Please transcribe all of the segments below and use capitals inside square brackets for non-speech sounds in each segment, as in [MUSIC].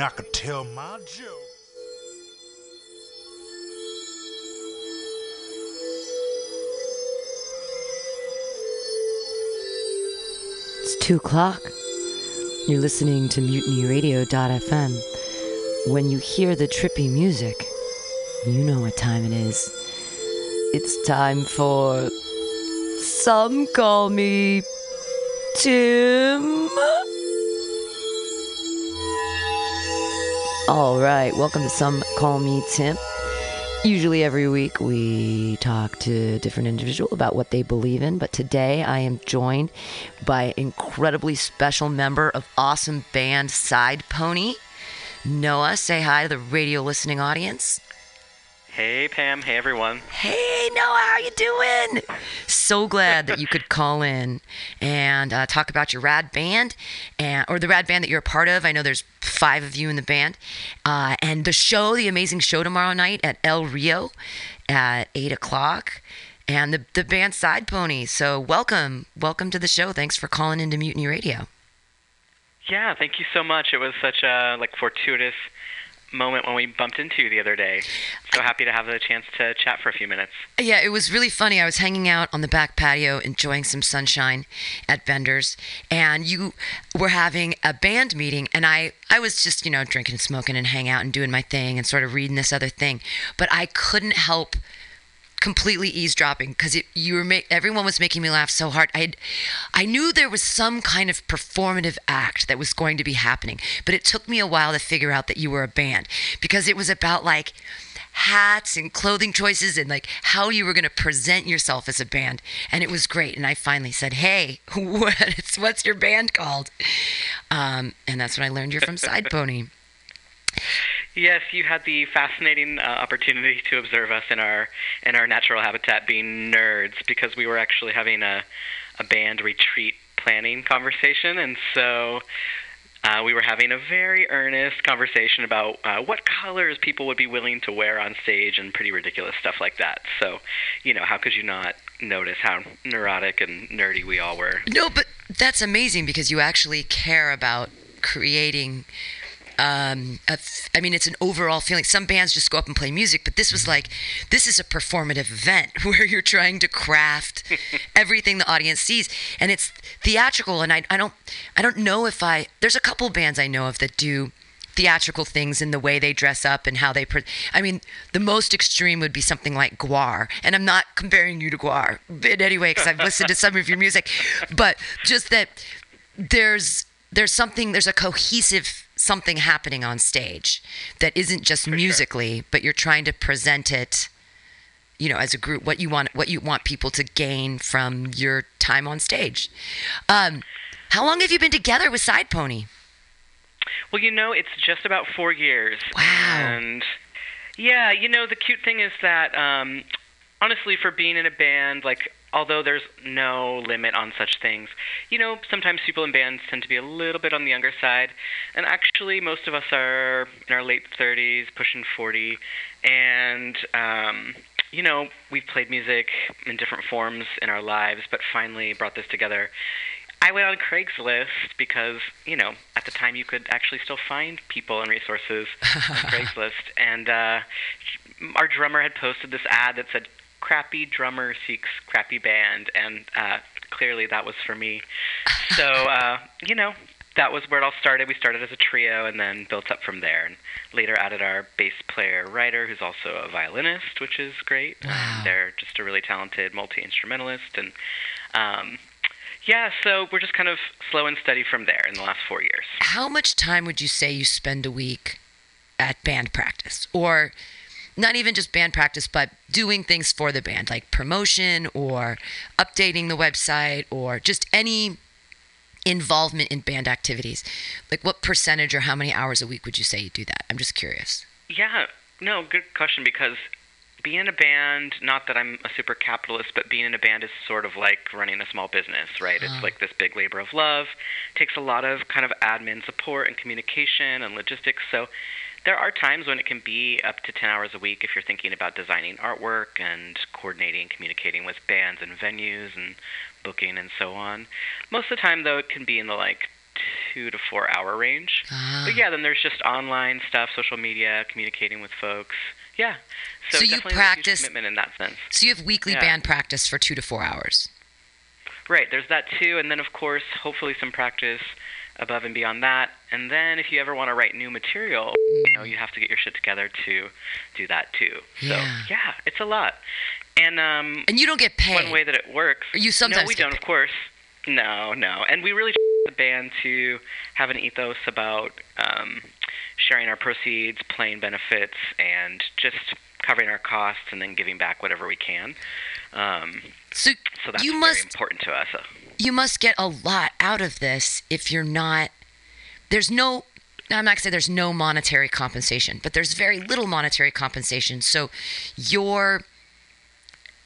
I could tell my joke. It's two o'clock. You're listening to MutinyRadio.fm. When you hear the trippy music, you know what time it is. It's time for. Some call me. Tim. All right, welcome to Some Call Me Tim. Usually every week we talk to a different individual about what they believe in, but today I am joined by an incredibly special member of awesome band Side Pony. Noah, say hi to the radio listening audience. Hey Pam, hey everyone. Hey Noah, how you doing? So glad that you could call in and uh, talk about your rad band, and or the rad band that you're a part of. I know there's five of you in the band, uh, and the show, the amazing show tomorrow night at El Rio at eight o'clock, and the the band Side Pony. So welcome, welcome to the show. Thanks for calling into Mutiny Radio. Yeah, thank you so much. It was such a like fortuitous moment when we bumped into the other day. So happy to have the chance to chat for a few minutes. Yeah, it was really funny. I was hanging out on the back patio enjoying some sunshine at Bender's and you were having a band meeting and I I was just, you know, drinking smoking and hanging out and doing my thing and sort of reading this other thing. But I couldn't help completely eavesdropping because you were ma- everyone was making me laugh so hard. I I knew there was some kind of performative act that was going to be happening, but it took me a while to figure out that you were a band because it was about like hats and clothing choices and like how you were going to present yourself as a band and it was great and i finally said hey [LAUGHS] what's, what's your band called um, and that's when i learned you're from [LAUGHS] side pony Yes, you had the fascinating uh, opportunity to observe us in our in our natural habitat, being nerds, because we were actually having a a band retreat planning conversation, and so uh, we were having a very earnest conversation about uh, what colors people would be willing to wear on stage and pretty ridiculous stuff like that. So, you know, how could you not notice how neurotic and nerdy we all were? No, but that's amazing because you actually care about creating um, I mean, it's an overall feeling. Some bands just go up and play music, but this was like, this is a performative event [LAUGHS] where you're trying to craft [LAUGHS] everything the audience sees, and it's theatrical. And I, I don't, I don't know if I. There's a couple bands I know of that do theatrical things in the way they dress up and how they. Pre- I mean, the most extreme would be something like Gwar, and I'm not comparing you to Gwar in any way because I've listened to some of your music, but just that there's there's something there's a cohesive something happening on stage that isn't just For musically sure. but you're trying to present it you know as a group what you want what you want people to gain from your time on stage um, how long have you been together with side pony Well, you know, it's just about four years. Wow. And yeah, you know, the cute thing is that um, honestly, for being in a band, like although there's no limit on such things, you know, sometimes people in bands tend to be a little bit on the younger side. And actually, most of us are in our late 30s, pushing 40. And, um, you know, we've played music in different forms in our lives, but finally brought this together. I went on Craigslist because, you know, at the time you could actually still find people and resources on [LAUGHS] Craigslist. And uh, our drummer had posted this ad that said, crappy drummer seeks crappy band, and uh, clearly that was for me. So uh, you know, that was where it all started. We started as a trio, and then built up from there. And later added our bass player writer, who's also a violinist, which is great. Wow. they're just a really talented multi instrumentalist, and um, yeah, so we're just kind of slow and steady from there in the last four years. how much time would you say you spend a week at band practice or not even just band practice but doing things for the band like promotion or updating the website or just any involvement in band activities like what percentage or how many hours a week would you say you do that i'm just curious Yeah, no, good question because being in a band, not that I'm a super capitalist, but being in a band is sort of like running a small business, right? Oh. It's ah. like this big labor of love. takes a lot of kind of admin support and communication and logistics. So there are times when it can be up to 10 hours a week if you're thinking about designing artwork and coordinating, communicating with bands and venues and booking and so on. Most of the time, though, it can be in the like two to four hour range. Ah. But yeah, then there's just online stuff, social media, communicating with folks. Yeah. So, So you practice- commitment in that sense. So you have weekly Yeah. band practice for two to four hours. Right, there's that too, and then of course, hopefully some practice above and beyond that. And then if you ever want to write new material, you know, you have to get your shit together to do that too. So Yeah. yeah, it's a lot. And um, And you don't get paid. one way that it works. You sometimes no, we don't, paid. of course. No, no, and we really [LAUGHS] the band to have an ethos about um, sharing our proceeds, playing benefits, and just covering our costs, and then giving back whatever we can. Um, so so that's you very must important to us. you must get a lot out of this if you're not there's no I'm not gonna say there's no monetary compensation, but there's very little monetary compensation. So your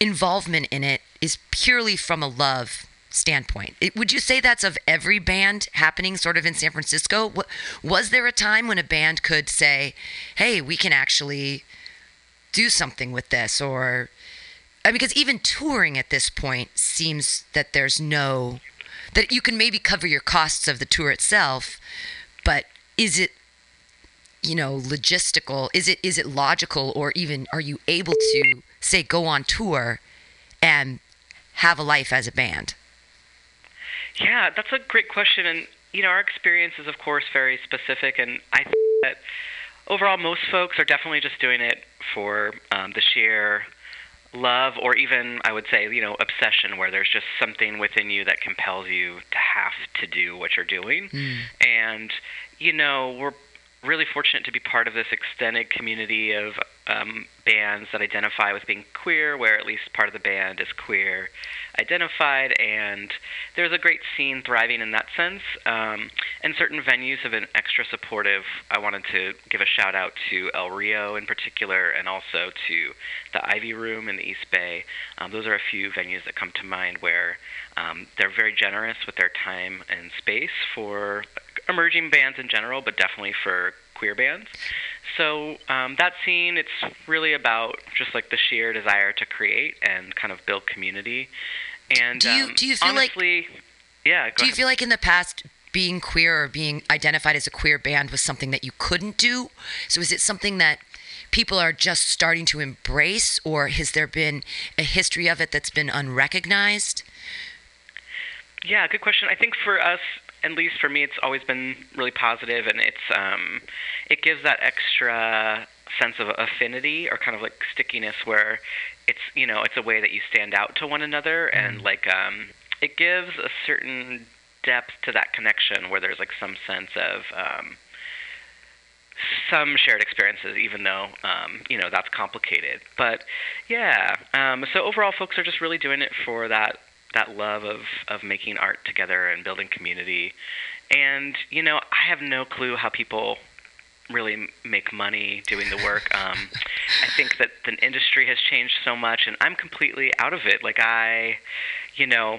involvement in it is purely from a love standpoint. It, would you say that's of every band happening sort of in San Francisco? Wa- Was there a time when a band could say, "Hey, we can actually do something with this," or I mean, because even touring at this point seems that there's no that you can maybe cover your costs of the tour itself, but is it you know logistical? Is it is it logical, or even are you able to say go on tour and have a life as a band? Yeah, that's a great question, and you know, our experience is of course very specific, and I think that overall most folks are definitely just doing it for um, the sheer love, or even I would say, you know, obsession, where there's just something within you that compels you to have to do what you're doing, and you know, we're really fortunate to be part of this extended community of um, bands that identify with being queer, where at least part of the band is queer identified, and there's a great scene thriving in that sense. Um, and certain venues have been extra supportive. I wanted to give a shout out to El Rio in particular, and also to the Ivy Room in the East Bay. Um, those are a few venues that come to mind where um, they're very generous with their time and space for emerging bands in general, but definitely for queer bands. So um, that scene, it's really about just like the sheer desire to create and kind of build community. And Do you- um, do you feel like- yeah. Go Do you ahead. feel like in the past being queer or being identified as a queer band was something that you couldn't do? So is it something that people are just starting to embrace or has there been a history of it that's been unrecognized? Yeah, good question. I think for us, at least for me, it's always been really positive, and it's um, it gives that extra sense of affinity or kind of like stickiness where it's you know it's a way that you stand out to one another, and like um, it gives a certain depth to that connection where there's like some sense of um, some shared experiences, even though um, you know that's complicated. But yeah, um, so overall, folks are just really doing it for that that love of of making art together and building community. And you know, I have no clue how people really make money doing the work. [LAUGHS] Um, I think that the industry has changed so much, and I'm completely out of it. Like I, you know,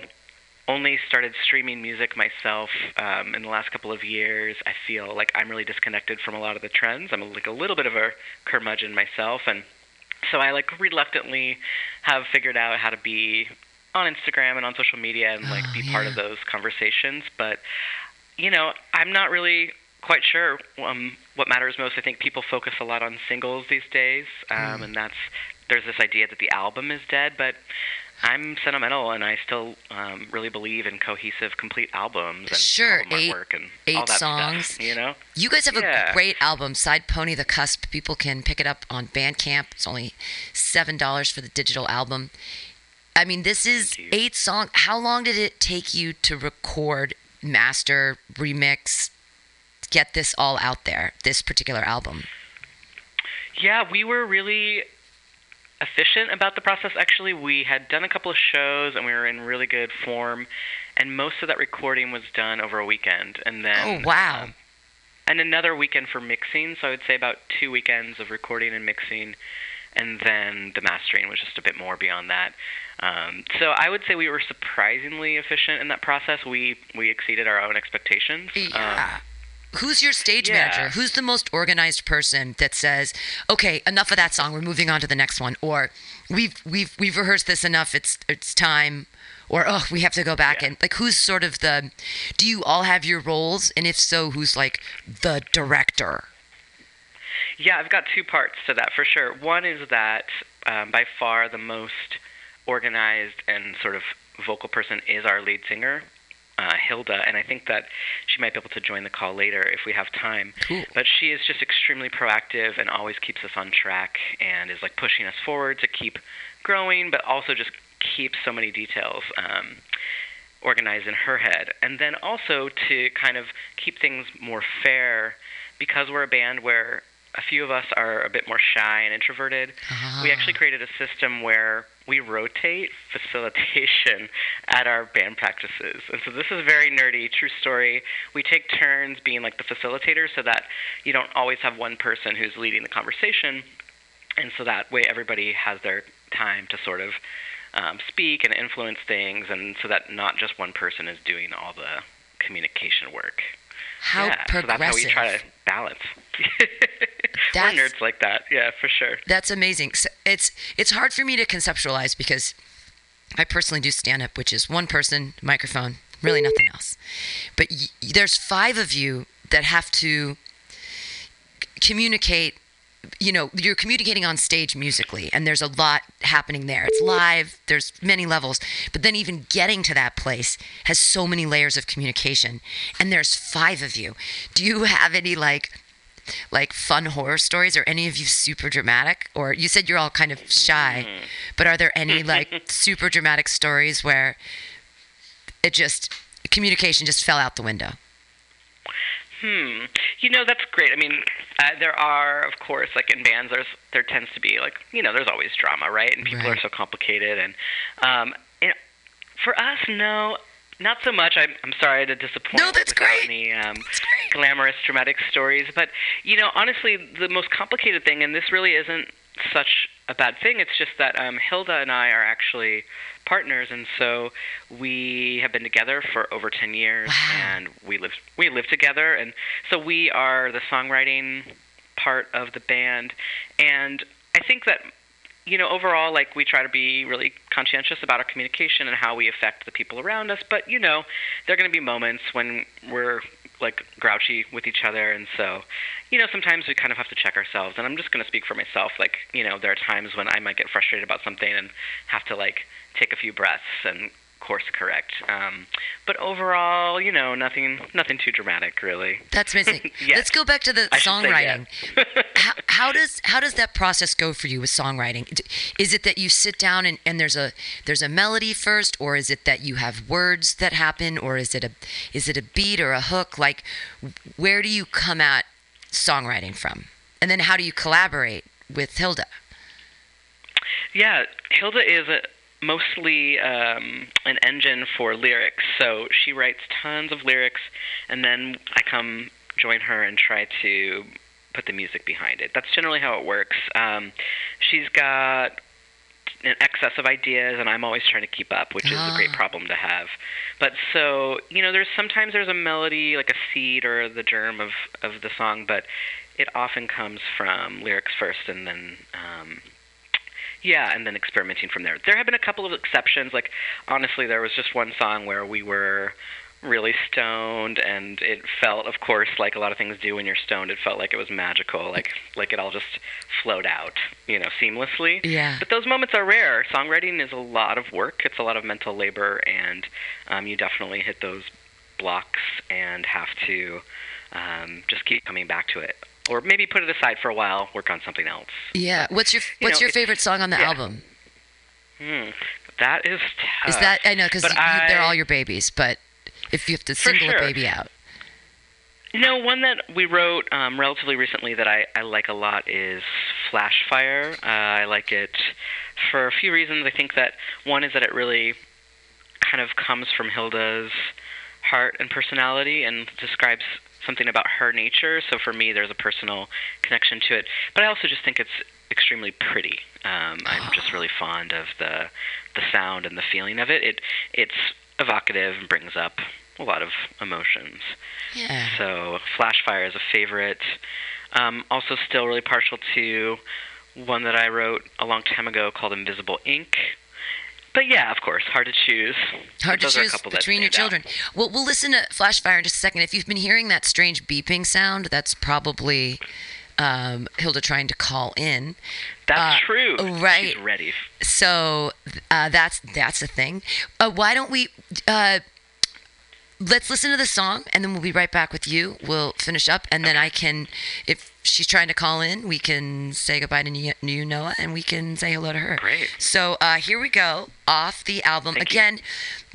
only started streaming music myself um, in the last couple of years. I feel like I'm really disconnected from a lot of the trends. I'm like a little bit of a curmudgeon myself, and so I like reluctantly have figured out how to be on Instagram and on social media and like Oh, be part yeah. of those conversations. But you know, I'm not really quite sure um, what matters most. I think people focus a lot on singles these days, um, Mm. and that's there's this idea that the album is dead, but I'm sentimental, and I still um, really believe in cohesive, complete albums and Sure, album eight- artwork and eight all that songs. Stuff, [LAUGHS] you know, You guys have a great album, Side Pony the Cusp. People can pick it up on Bandcamp. It's only $7 for the digital album. I mean, this is eight songs. How long did it take you to record, master, remix, get this all out there, this particular album? Yeah, we were really efficient about the process. Actually, we had done a couple of shows and we were in really good form, and most of that recording was done over a weekend, and then Oh, wow. um, and another weekend for mixing. So I would say about two weekends of recording and mixing, and then the mastering was just a bit more beyond that. Um, so I would say we were surprisingly efficient in that process. We we exceeded our own expectations. Um, Yeah. Who's your stage yeah. manager? Who's the most organized person that says, "Okay, enough of that song. We're moving on to the next one," or "We've we've we've rehearsed this enough. It's it's time." or oh we have to go back Yeah. and like who's sort of the do you all have your roles and if so who's like the director Yeah, I've got two parts to that for sure. One is that um, by far the most organized and sort of vocal person is our lead singer, uh, Hilda, and I think that she might be able to join the call later if we have time. Cool. But she is just extremely proactive and always keeps us on track and is like pushing us forward to keep growing, but also just keeps so many details. Um, organized in her head. And then also to kind of keep things more fair because we're a band where a few of us are a bit more shy and introverted. We actually created a system where we rotate facilitation [LAUGHS] at our band practices. And so this is very nerdy, true story. We take turns being like the facilitator so that you don't always have one person who's leading the conversation. And so that way everybody has their time to sort of um, speak and influence things, and so that not just one person is doing all the communication work. How yeah, progressive so that's how we try to balance. [LAUGHS] We're nerds like that, yeah, for sure. That's amazing. So it's it's hard for me to conceptualize because I personally do stand up, which is one person, microphone, really nothing else. But y- there's five of you that have to communicate. You know, you're communicating on stage musically, and there's a lot happening there. It's live. There's many levels, but then even getting to that place has so many layers of communication. And there's five of you. Do you have any like like fun horror stories or any of you super dramatic or you said you're all kind of shy mm-hmm. but are there any like [LAUGHS] super dramatic stories where it just communication just fell out the window Hmm. You know, that's great. I mean, uh, there are, of course, like in bands, there's there tends to be like you know, there's always drama, right? And people Right. are so complicated, and um, and for us, no, not so much. I'm I'm sorry to disappoint. No, that's without great. Any um, That's great. glamorous, dramatic stories, but you know, honestly, the most complicated thing, and this really isn't such a bad thing. It's just that um, Hilda and I are actually partners, and so we have been together for over ten years, Wow. and we live we live together, and so we are the songwriting part of the band, and I think that you know overall like we try to be really conscientious about our communication and how we affect the people around us but you know there are going to be moments when we're like grouchy with each other and so you know sometimes we kind of have to check ourselves and i'm just going to speak for myself like you know there are times when i might get frustrated about something and have to like take a few breaths and course correct. Um, but overall you know nothing nothing too dramatic really. That's amazing. [LAUGHS] Yes. let's go back to the I songwriting. yes. how, how does how does that process go for you with songwriting? Is it that you sit down and, and there's a there's a melody first or is it that you have words that happen or is it a is it a beat or a hook? Like where do you come at songwriting from? And then how do you collaborate with hilda? Yeah, Hilda is a, mostly um, an engine for lyrics. So she writes tons of lyrics, and then I come join her and try to put the music behind it. That's generally how it works. Um, she's got an excess of ideas, and I'm always trying to keep up, which is a great Ah. problem to have. But so you know, there's sometimes there's a melody, like a seed or the germ of of the song, but it often comes from lyrics first, and then um, yeah, and then experimenting from there. There have been a couple of exceptions. Like honestly, there was just one song where we were really stoned and it felt of course like a lot of things do when you're stoned it felt like it was magical like like it all just flowed out you know seamlessly Yeah. but those moments are rare songwriting is a lot of work it's a lot of mental labor and um, you definitely hit those blocks and have to um, just keep coming back to it or maybe put it aside for a while work on something else yeah what's your you what's know, your favorite song on the yeah. album Hmm. That is tough. is that i know because they're all your babies but if you have to single sure. a baby out You know, one that we wrote um, relatively recently that I, I like a lot is Flash Fire. Uh, I like it for a few reasons. I think that one is that it really kind of comes from Hilda's heart and personality and describes something about her nature. So for me, there's a personal connection to it. But I also just think it's extremely pretty. Um, I'm just really fond of the the sound and the feeling of it. It it's evocative and brings up a lot of emotions. yeah So Flashfire is a favorite. Um, also, still really partial to one that I wrote a long time ago called Invisible Ink. But yeah, of course, hard to choose. Hard Those to a choose between your stand out. children. Well, we'll listen to Flashfire in just a second. If you've been hearing that strange beeping sound, that's probably um, Hilda trying to call in. That's Uh, true. right. She's ready. So uh, that's that's a thing. Uh, why don't we? Let's listen to the song, and then we'll be right back with you. We'll finish up, and then I can, if she's trying to call in, we can say goodbye to you, you, Noah, and we can say hello to her. Great. So uh, here we go off the album Thank you. again.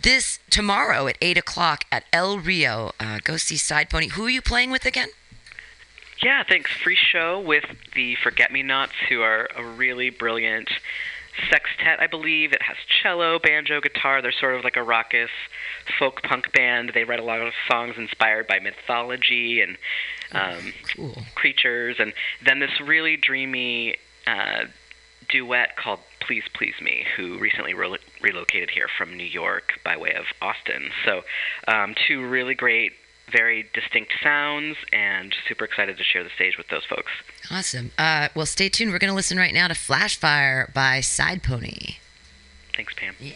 This tomorrow at eight o'clock at El Rio. Uh, go see Side Pony. Who are you playing with again? Yeah, thanks. Free show with the Forget Me Nots, who are a really brilliant sextet, I believe. It has cello, banjo, guitar. They're sort of like a raucous folk punk band. They write a lot of songs inspired by mythology and um, Cool. creatures, and then this really dreamy uh, duet called Please Please Me, who recently re- relocated here from New York by way of Austin. So, um, two really great, very distinct sounds, and super excited to share the stage with those folks. Awesome. Uh, well, stay tuned. We're going to listen right now to Flashfire by Side Pony. Thanks, Pam. Yeah.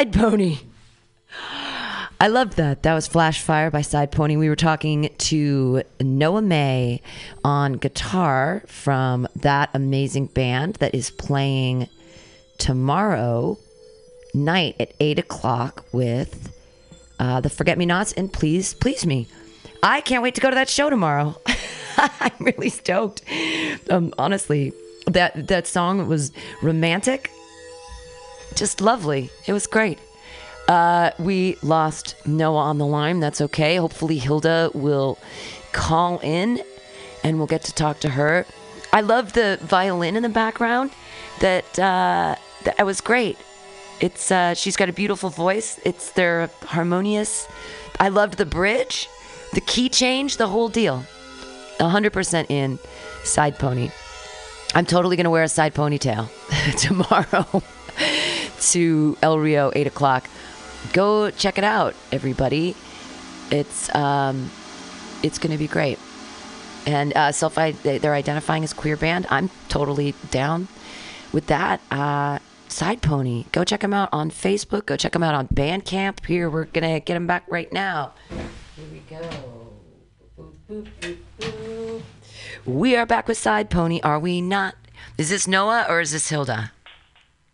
Side Pony. I loved that. That was Flash Fire by Side Pony. We were talking to Noah May on guitar from that amazing band that is playing tomorrow night at 8 o'clock with uh, the Forget Me Nots and Please Please Me. I can't wait to go to that show tomorrow. [LAUGHS] I'm really stoked. Um, honestly, that that song was romantic, just lovely. It was great. Uh, we lost Noah on the line. That's okay. Hopefully, Hilda will call in and we'll get to talk to her. I love the violin in the background. That uh, that was great. It's uh, she's got a beautiful voice. It's they're harmonious. I loved the bridge, the key change, the whole deal. 100% in side pony. I'm totally gonna wear a side ponytail [LAUGHS] tomorrow to El Rio, eight o'clock. Go check it out, everybody. It's um, it's gonna be great. And uh, self, they're identifying as queer band. I'm totally down with that. Uh, Side Pony. Go check them out on Facebook. Go check them out on Bandcamp. Here, we're gonna get them back right now. Here we go. We are back with Side Pony, are we not? Is this Noah or is this Hilda?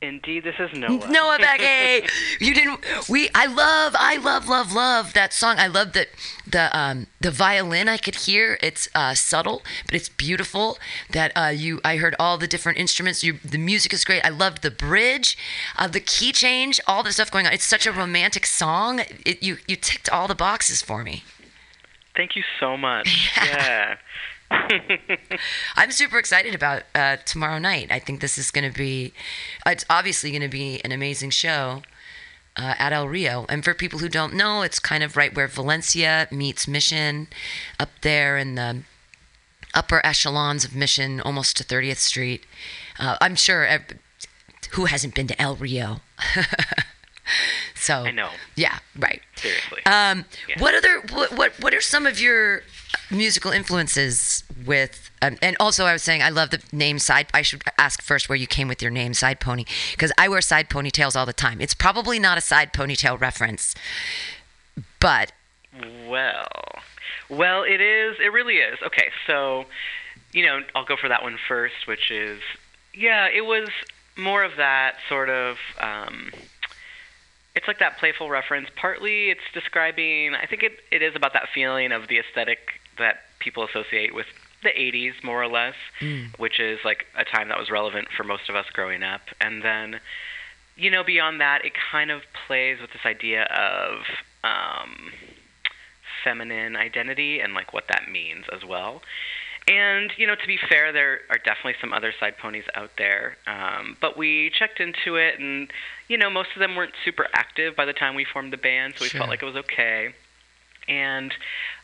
Indeed, this is Noah. [LAUGHS] Noah Becky. [LAUGHS] you didn't. We. I love. I love. Love. Love that song. I love that the um the violin I could hear. It's uh, subtle, but it's beautiful. That uh, you. I heard all the different instruments. You. The music is great. I loved the bridge, uh, the key change, all the stuff going on. It's such a romantic song. It, you. You ticked all the boxes for me. Thank you so much. [LAUGHS] Yeah. [LAUGHS] I'm super excited about uh, tomorrow night. I think this is going to be, it's obviously going to be an amazing show uh, at El Rio. And for people who don't know, it's kind of right where Valencia meets Mission, up there in the upper echelons of Mission, almost to 30th Street. Uh, I'm sure who hasn't been to El Rio. [LAUGHS] so I know. Yeah, right. Seriously. Um, Yeah. What other what, what what are some of your musical influences with? Um, and also, I was saying I love the name side. I should ask first where you came with your name, Side Pony, because I wear side ponytails all the time. It's probably not a side ponytail reference, but Well, well, it is. It really is. Okay, so you know, I'll go for that one first, which is yeah, it was more of that sort of. Um, it's like that playful reference. Partly, it's describing. I think it, it is about that feeling of the aesthetic that people associate with the 80s, more or less, which is like a time that was relevant for most of us growing up. And then, you know, beyond that, it kind of plays with this idea of um, feminine identity and like what that means as well. And you know, to be fair, there are definitely some other side ponies out there. Um, but we checked into it, and you know, most of them weren't super active by the time we formed the band, so we Sure. felt like it was okay. And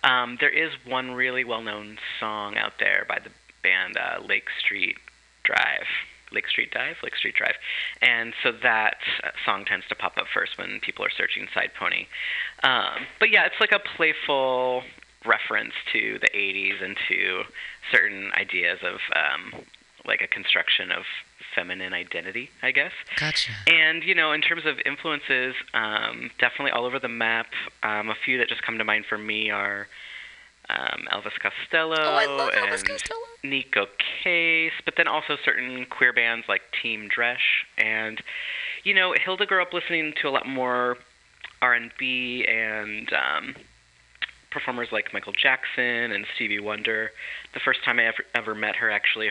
um, there is one really well-known song out there by the band uh, Lake Street Drive. Lake Street Dive, Lake Street Drive, and so that uh, song tends to pop up first when people are searching Side Pony. Um, but yeah, it's like a playful reference to the 80s and to certain ideas of um, like a construction of feminine identity, I guess. gotcha. And you know, in terms of influences, um, definitely all over the map. Um, a few that just come to mind for me are um, Elvis Costello Oh, I love Elvis and Costello. Neko Case, but then also certain queer bands like Team Dresch. And you know, Hilda grew up listening to a lot more R&B and um, performers like Michael Jackson and Stevie Wonder. The first time I ever, ever met her, actually,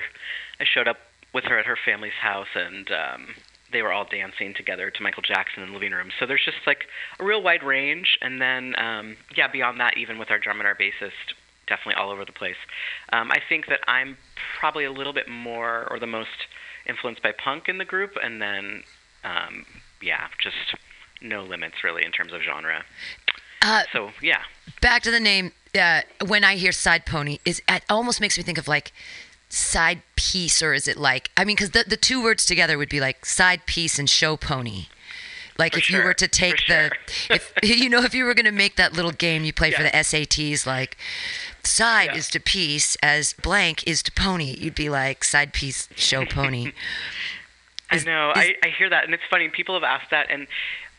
I showed up with her at her family's house, and um, they were all dancing together to Michael Jackson in the living room. So there's just like a real wide range, and then um, yeah, beyond that, even with our drum and our bassist, definitely all over the place. Um, I think that I'm probably a little bit more or the most influenced by punk in the group, and then um, yeah, just no limits really in terms of genre. Uh, So yeah, back to the name. Uh, when I hear side pony, is it almost makes me think of like side piece, or is it like I mean, because the the two words together would be like side piece and show pony. Like For if you were to take for the, sure. if [LAUGHS] [LAUGHS] you know, if you were going to make that little game you play for the SATs, like side Yeah. is to piece as blank is to pony, you'd be like side piece, show pony. [LAUGHS] Is- I know. is- I, I hear that, and it's funny. People have asked that, and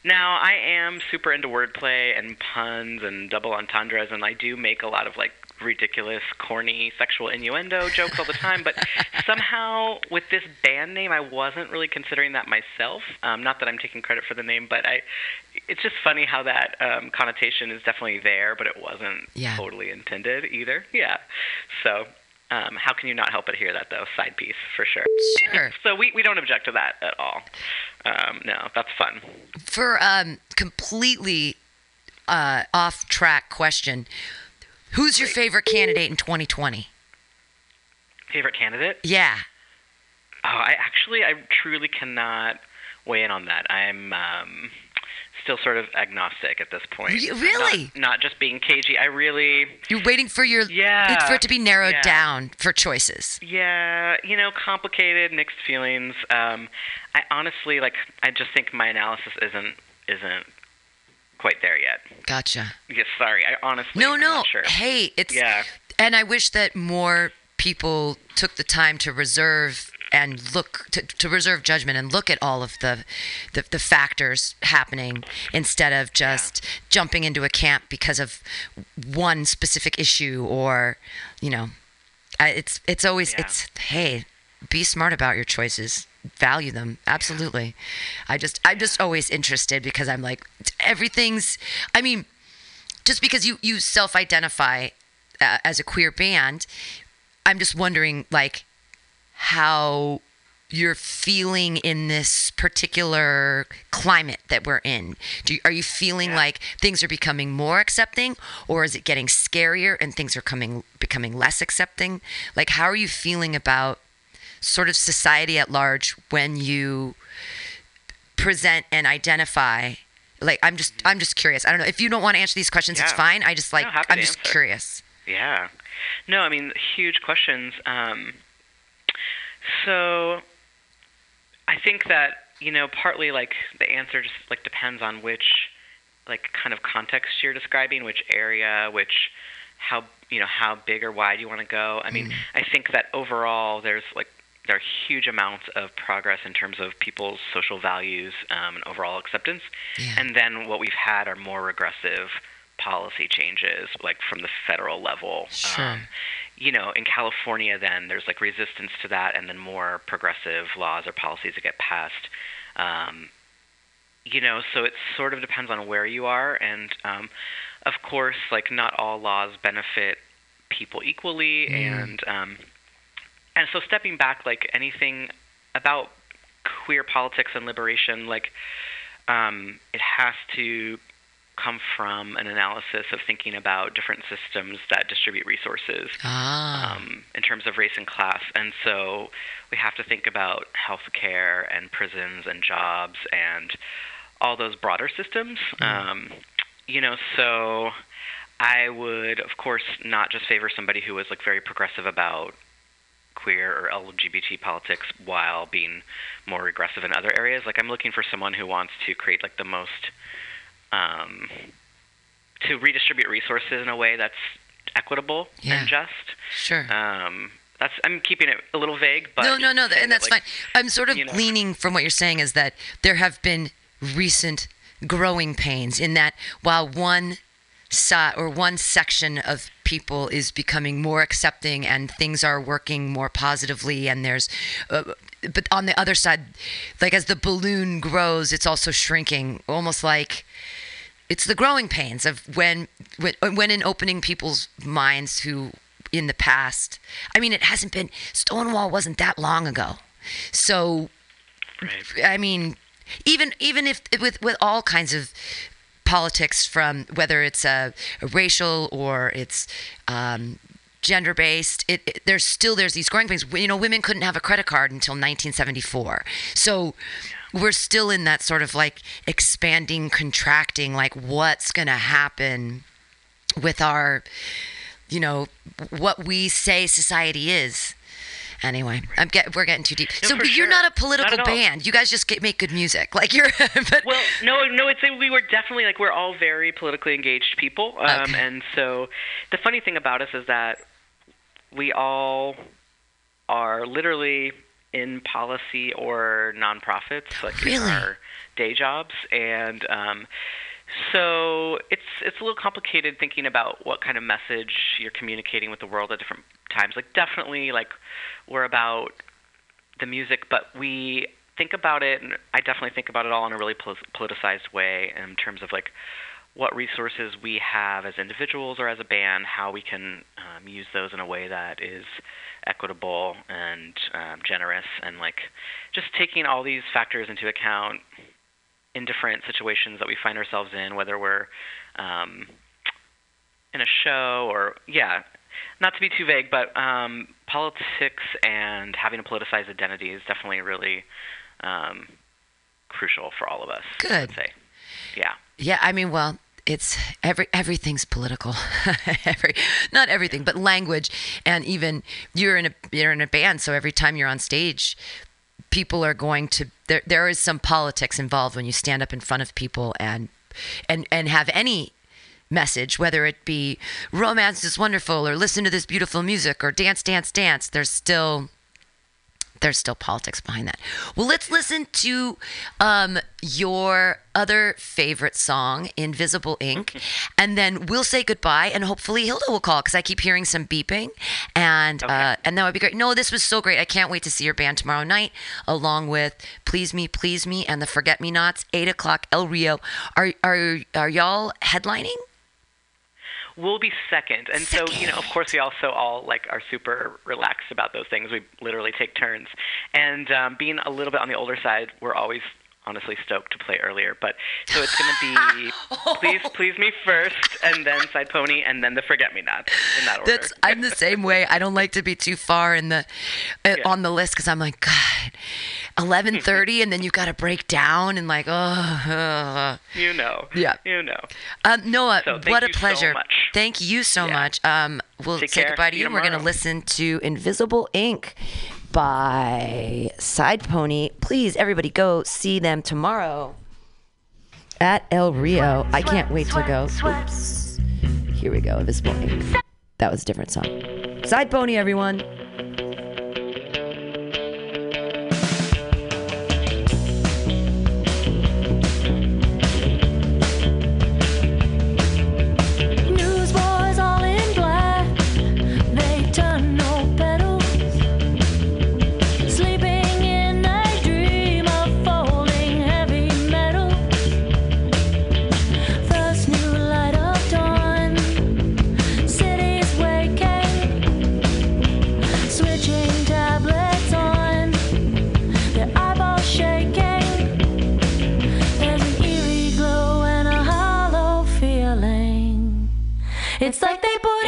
Now, I am super into wordplay and puns and double entendres, and I do make a lot of like ridiculous, corny sexual innuendo jokes all the time. But somehow, with this band name, I wasn't really considering that myself. Um, not that I'm taking credit for the name, but I. It's just funny how that um, connotation is definitely there, but it wasn't Yeah. totally intended either. Yeah. So. Um, how can you not help but hear that though? Side piece for sure. Sure. So we, we don't object to that at all. Um, no, that's fun. For um, completely uh, off track question, who's your favorite candidate in 2020? Favorite candidate? Yeah. Oh, I actually, I truly cannot weigh in on that. I'm um, still sort of agnostic at this point. I'm really? Not, not just being cagey. I really, You're waiting for your Yeah. for it to be narrowed Yeah. down for choices. yeah, you know, complicated, mixed feelings. Um, I honestly, like, I just think my analysis isn't isn't quite there yet. Gotcha. Yes, sorry. I honestly, No, I'm no. sure. Hey, it's Yeah. and I wish that more people took the time to reserve and look to, to reserve judgment and look at all of the, the the factors happening instead of just jumping into a camp because of one specific issue or you know it's it's always Yeah. it's hey be smart about your choices value them. Absolutely. I just i'm just always interested because i'm like everything's i mean just because you you self-identify uh, as a queer band i'm just wondering like how you're feeling in this particular climate that we're in. Do you, are you feeling Yeah. like things are becoming more accepting or is it getting scarier and things are coming becoming less accepting? Like how are you feeling about sort of society at large when you present and identify like i'm just i'm just curious i don't know if you don't want to answer these questions it's fine i just like No, i'm just answer. curious Yeah. No, I mean, huge questions. Um, so I think that, you know, partly like the answer just like depends on which like kind of context you're describing, which area, which how, you know, how big or wide you want to go. I mean, I think that overall there's like there are huge amounts of progress in terms of people's social values um, and overall acceptance. Yeah. And then what we've had are more regressive policy changes, like from the federal level. Sure. Um, you know, in California, then there's like resistance to that, and then more progressive laws or policies that get passed. Um, you know, so it sort of depends on where you are, and um, of course, like not all laws benefit people equally, and um, and so stepping back, like anything about queer politics and liberation, like um, it has to come from an analysis of thinking about different systems that distribute resources ah um, in terms of race and class. And so we have to think about healthcare and prisons and jobs and all those broader systems. Um, you know, so I would, of course, not just favor somebody who was like very progressive about queer or LGBT politics while being more regressive in other areas. Like I'm looking for someone who wants to create like the most um, to redistribute resources in a way that's equitable Yeah. and just. sure Um, that's I'm keeping it a little vague, but no, no, no, say and that, that's like, fine. I'm sort of you know- leaning from what you're saying is that there have been recent growing pains in that while one side or one section of people is becoming more accepting and things are working more positively and there's uh, but on the other side like as the balloon grows it's also shrinking almost like it's the growing pains of when when, when in opening people's minds who in the past i mean it hasn't been stonewall wasn't that long ago so Right. i mean even even if with with all kinds of politics from whether it's a, a racial or it's um, gender based it, it there's still there's these growing things. you know women couldn't have a credit card until 1974 so we're still in that sort of like expanding contracting like what's going to happen with our you know what we say society is anyway i'm get we're getting too deep No, so but you're sure. not a political all. band you guys just get, make good music [LAUGHS] like you're but Well, no, no. It's we were definitely like we're all very politically engaged people, um, Okay. and so the funny thing about us is that we all are literally in policy or nonprofits, like Really? in our day jobs, and um, so it's it's a little complicated thinking about what kind of message you're communicating with the world at different times. Like definitely, like we're about the music, but we think about it, and I definitely think about it all in a really pol- politicized way in terms of like what resources we have as individuals or as a band, how we can um, use those in a way that is equitable and um, generous, and like just taking all these factors into account in different situations that we find ourselves in, whether we're um, in a show or yeah, not to be too vague, but um, politics and having a politicized identity is definitely really um, crucial for all of us. I Good. would say, yeah. Yeah, I mean, well, it's every everything's political. [LAUGHS] every not everything, but language, and even you're in a you're in a band, so every time you're on stage, people are going to there. There is some politics involved when you stand up in front of people and and and have any message, whether it be romance is wonderful or listen to this beautiful music or dance, dance, dance. There's still there's still politics behind that. Well, let's listen to um, your other favorite song, Invisible Ink, and then we'll say goodbye. And hopefully Hilda will call because I keep hearing some beeping, and uh, and that would be great. No, this was so great. I can't wait to see your band tomorrow night, along with Please Me, Please Me, and the Forget Me Nots. Eight o'clock, El Rio. Are are are y'all headlining? We'll be second, and so you know, of course, we also all like are super relaxed about those things. We literally take turns, and um, being a little bit on the older side, we're always honestly stoked to play earlier. But so it's going to be [LAUGHS] please, please me first, and then Side Pony, and then the Forget Me Not in that order. That's I'm the same way. I don't like to be too far in the uh, Yeah. on the list because I'm like God, eleven thirty, and then you've got to break down and like oh. uh. you know, Yeah. you know. Um, Noah, So what a so pleasure! much. Thank you so Yeah. much. Um, we'll Take say care. goodbye to See you. you and We're going to listen to Invisible Ink by Side Pony. Please, everybody, go see them tomorrow at El Rio. I can't wait to go. Oops. Here we go. Invisible Ink. That was a different song. Side Pony, everyone. Like they put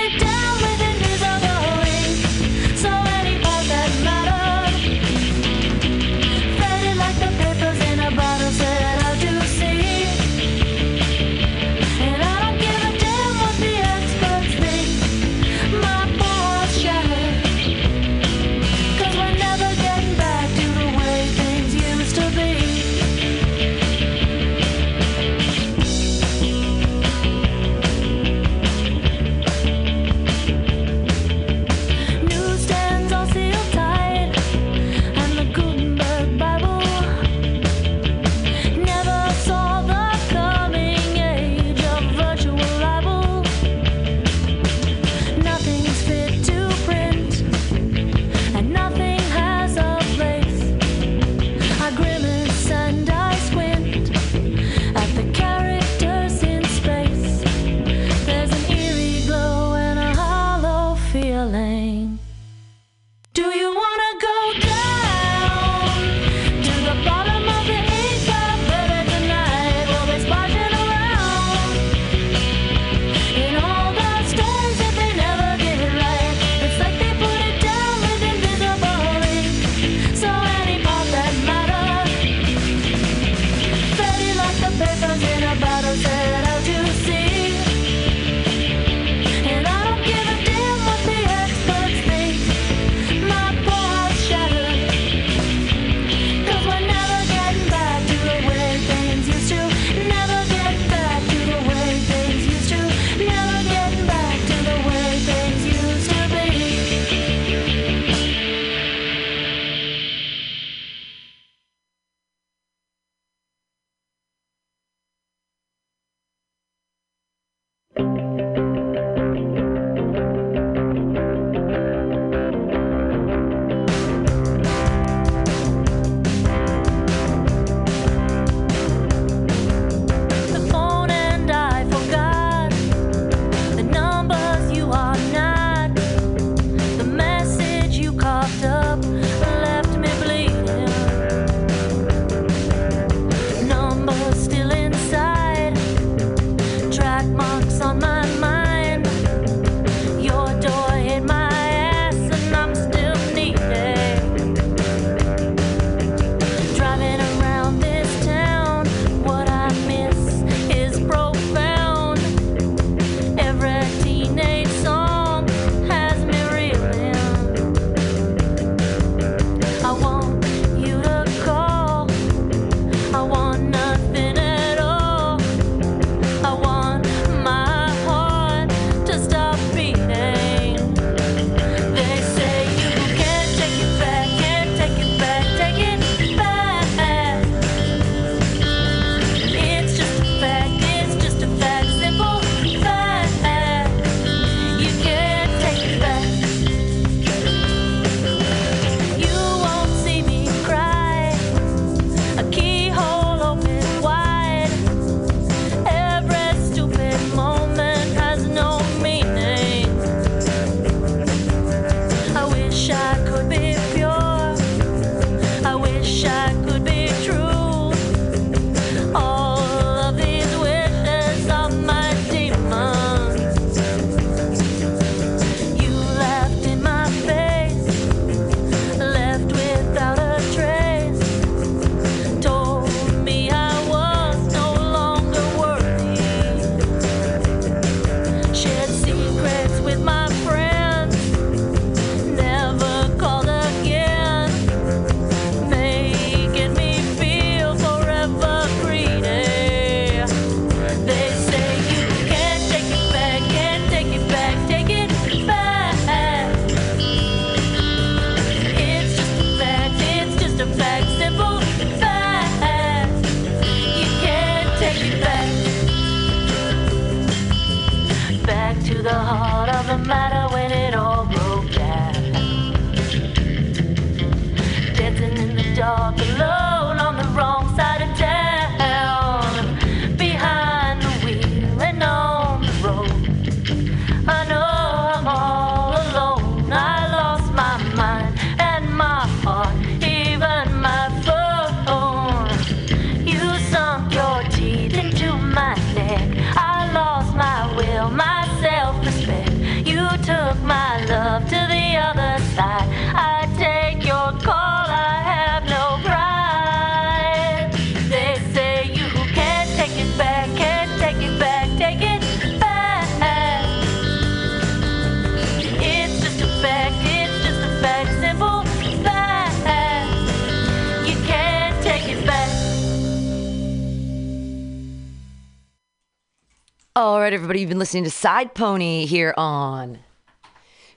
everybody, you've been listening to Side Pony here on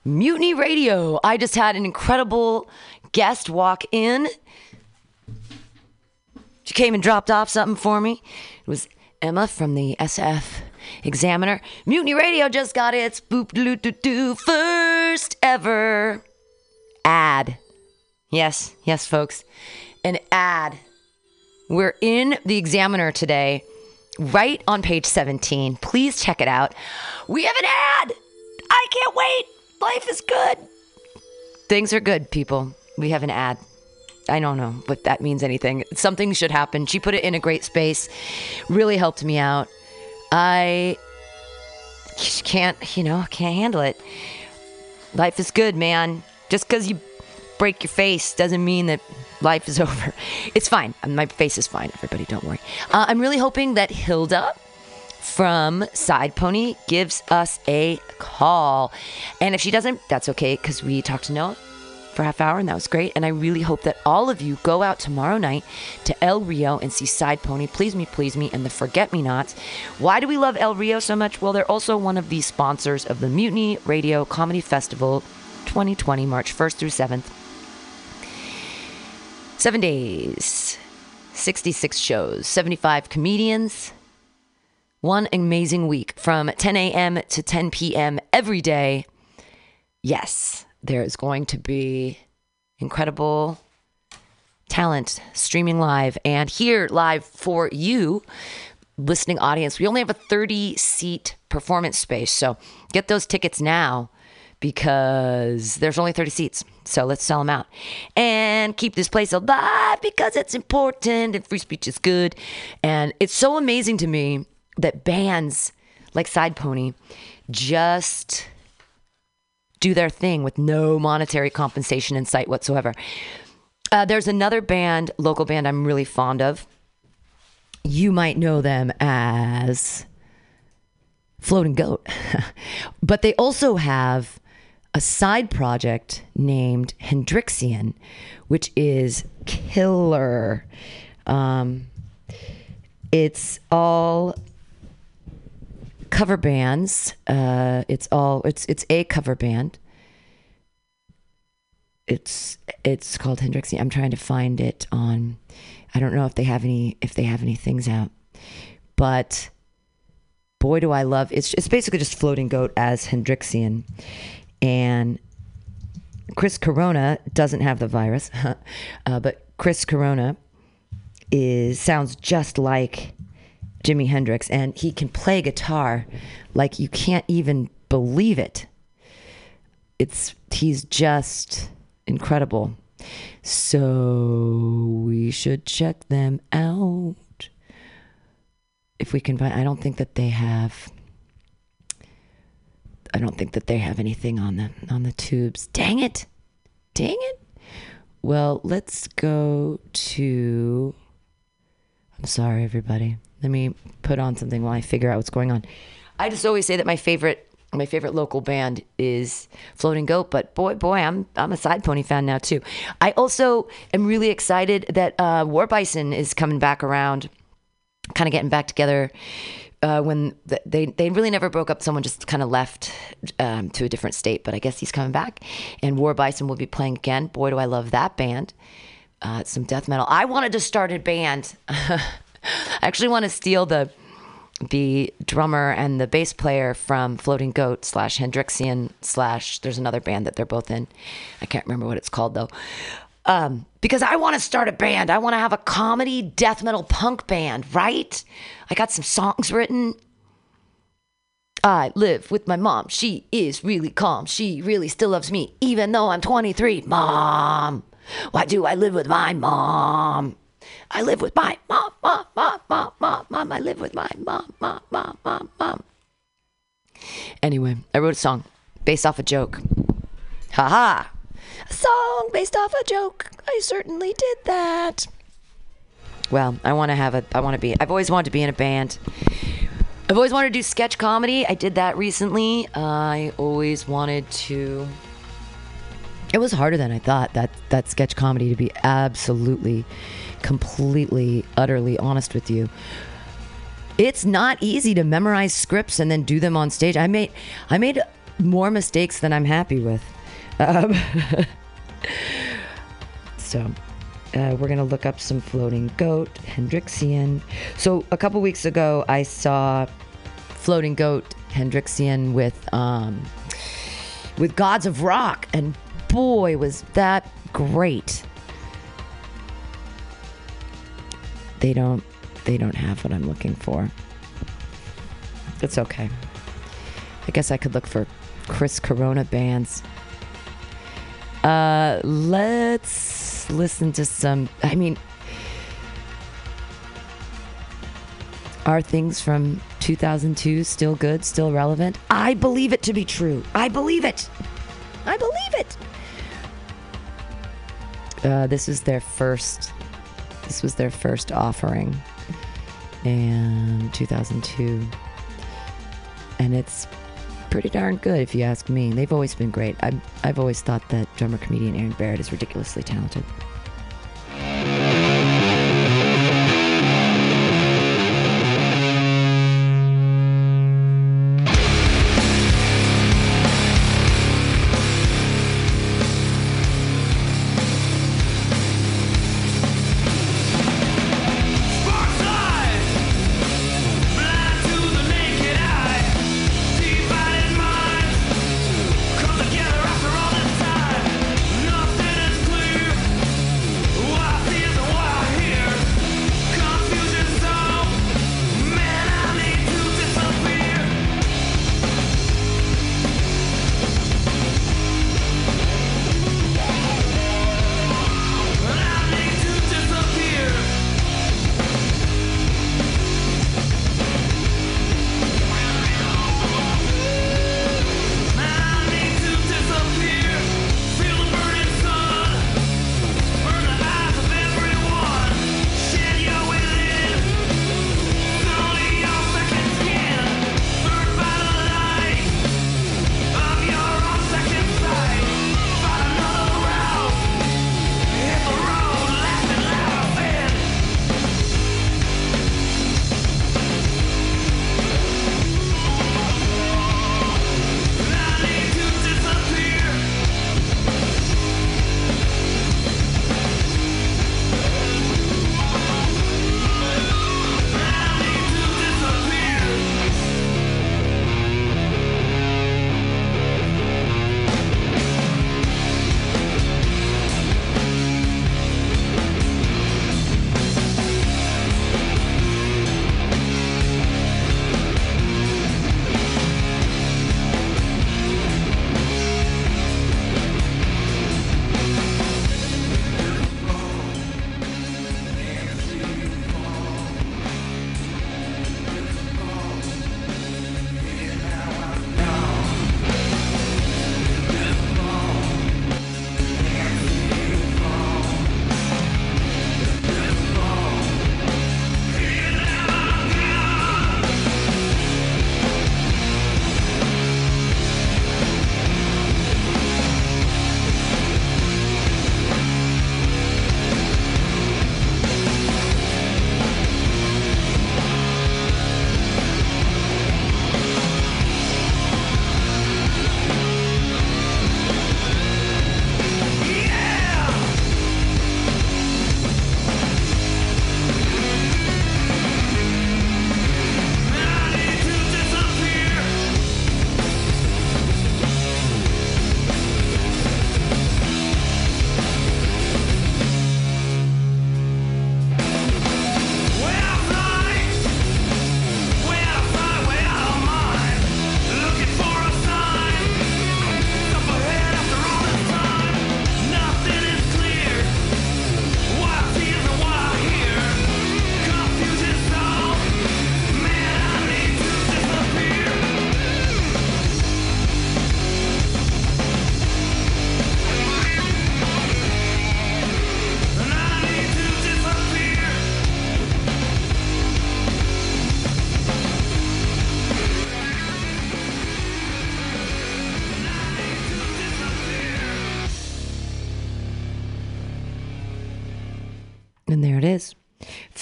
Mutiny Radio. I just had an incredible guest walk in. She came and dropped off something for me. It was Emma from the SF Examiner. Mutiny Radio just got its boop doo doo doo first ever ad. Yes, yes, folks, an ad. We're in the Examiner today, right on page 17. Please check it out. We have an ad. I can't wait. Life is good. Things are good, people. We have an ad. I don't know what that means anything. Something should happen. She put it in a great space. Really helped me out. I can't, you know, can't handle it. Life is good, man. Just because you break your face doesn't mean that life is [LAUGHS] over. It's fine. My face is fine, everybody. Don't worry. Uh, I'm really hoping that Hilda from Side Pony gives us a call. And if she doesn't, that's okay because we talked to Noah for half hour and that was great. And I really hope that all of you go out tomorrow night to El Rio and see Side Pony, Please Me, Please Me, and the Forget Me Nots. Why do we love El Rio so much? Well, they're also one of the sponsors of the Mutiny Radio Comedy Festival 2020, March 1st through 7th. Seven days, 66 shows, 75 comedians, one amazing week from 10 a.m. to 10 p.m. every day. Yes, there is going to be incredible talent streaming live and here live for you, listening audience. We only have a 30 seat performance space, so get those tickets now because there's only 30 seats. So let's sell them out and keep this place alive because it's important and free speech is good. And it's so amazing to me that bands like Side Pony just do their thing with no monetary compensation in sight whatsoever. Uh, there's another band, local band I'm really fond of. You might know them as Floating Goat, [LAUGHS] but they also have a side project named Hendrixian, which is killer. Um, it's all cover bands. Uh, it's all it's it's a cover band. It's it's called Hendrixian. I'm trying to find it on. I don't know if they have any if they have any things out, but boy do I love it's it's basically just floating goat as Hendrixian, and Chris Corona doesn't have the virus, [LAUGHS] uh, but Chris Corona is sounds just like Jimi Hendrix, and he can play guitar like you can't even believe it. It's he's just incredible. So we should check them out. If we can find, I don't think that they have. I don't think that they have anything on the on the tubes. Dang it! Dang it! Well, let's go to. I'm sorry, everybody. Let me put on something while I figure out what's going on. I just always say that my favorite my favorite local band is Floating Goat, but boy, boy, I'm I'm a Side Pony fan now too. I also am really excited that uh, War Bison is coming back around, kind of getting back together. Uh, when th- they they really never broke up, someone just kind of left um, to a different state. But I guess he's coming back, and War Bison will be playing again. Boy, do I love that band! Uh, some death metal. I wanted to start a band. [LAUGHS] I actually want to steal the the drummer and the bass player from Floating Goat slash Hendrixian slash there's another band that they're both in. I can't remember what it's called though. Um, because I want to start a band. I want to have a comedy death metal punk band, right? I got some songs written. I live with my mom. She is really calm. She really still loves me, even though I'm 23. Mom, why do I live with my mom? I live with my mom, mom, mom, mom, mom, mom. I live with my mom, mom, mom, mom, mom. Anyway, I wrote a song based off a joke. Ha ha! Song based off a joke. I certainly did that. Well, I want to have a. I want to be. I've always wanted to be in a band. I've always wanted to do sketch comedy. I did that recently. I always wanted to. It was harder than I thought. That that sketch comedy, to be absolutely, completely, utterly honest with you. It's not easy to memorize scripts and then do them on stage. I made I made more mistakes than I'm happy with. Um, [LAUGHS] so uh, we're gonna look up some floating goat Hendrixian. So a couple weeks ago, I saw floating goat Hendrixian with um, with Gods of Rock, and boy, was that great. They don't they don't have what I'm looking for. It's okay. I guess I could look for Chris Corona bands. Uh, let's listen to some. I mean, are things from 2002 still good, still relevant? I believe it to be true. I believe it. I believe it. Uh, this is their first. This was their first offering, in 2002, and it's pretty darn good if you ask me. They've always been great. I've, I've always thought that drummer comedian Aaron Barrett is ridiculously talented.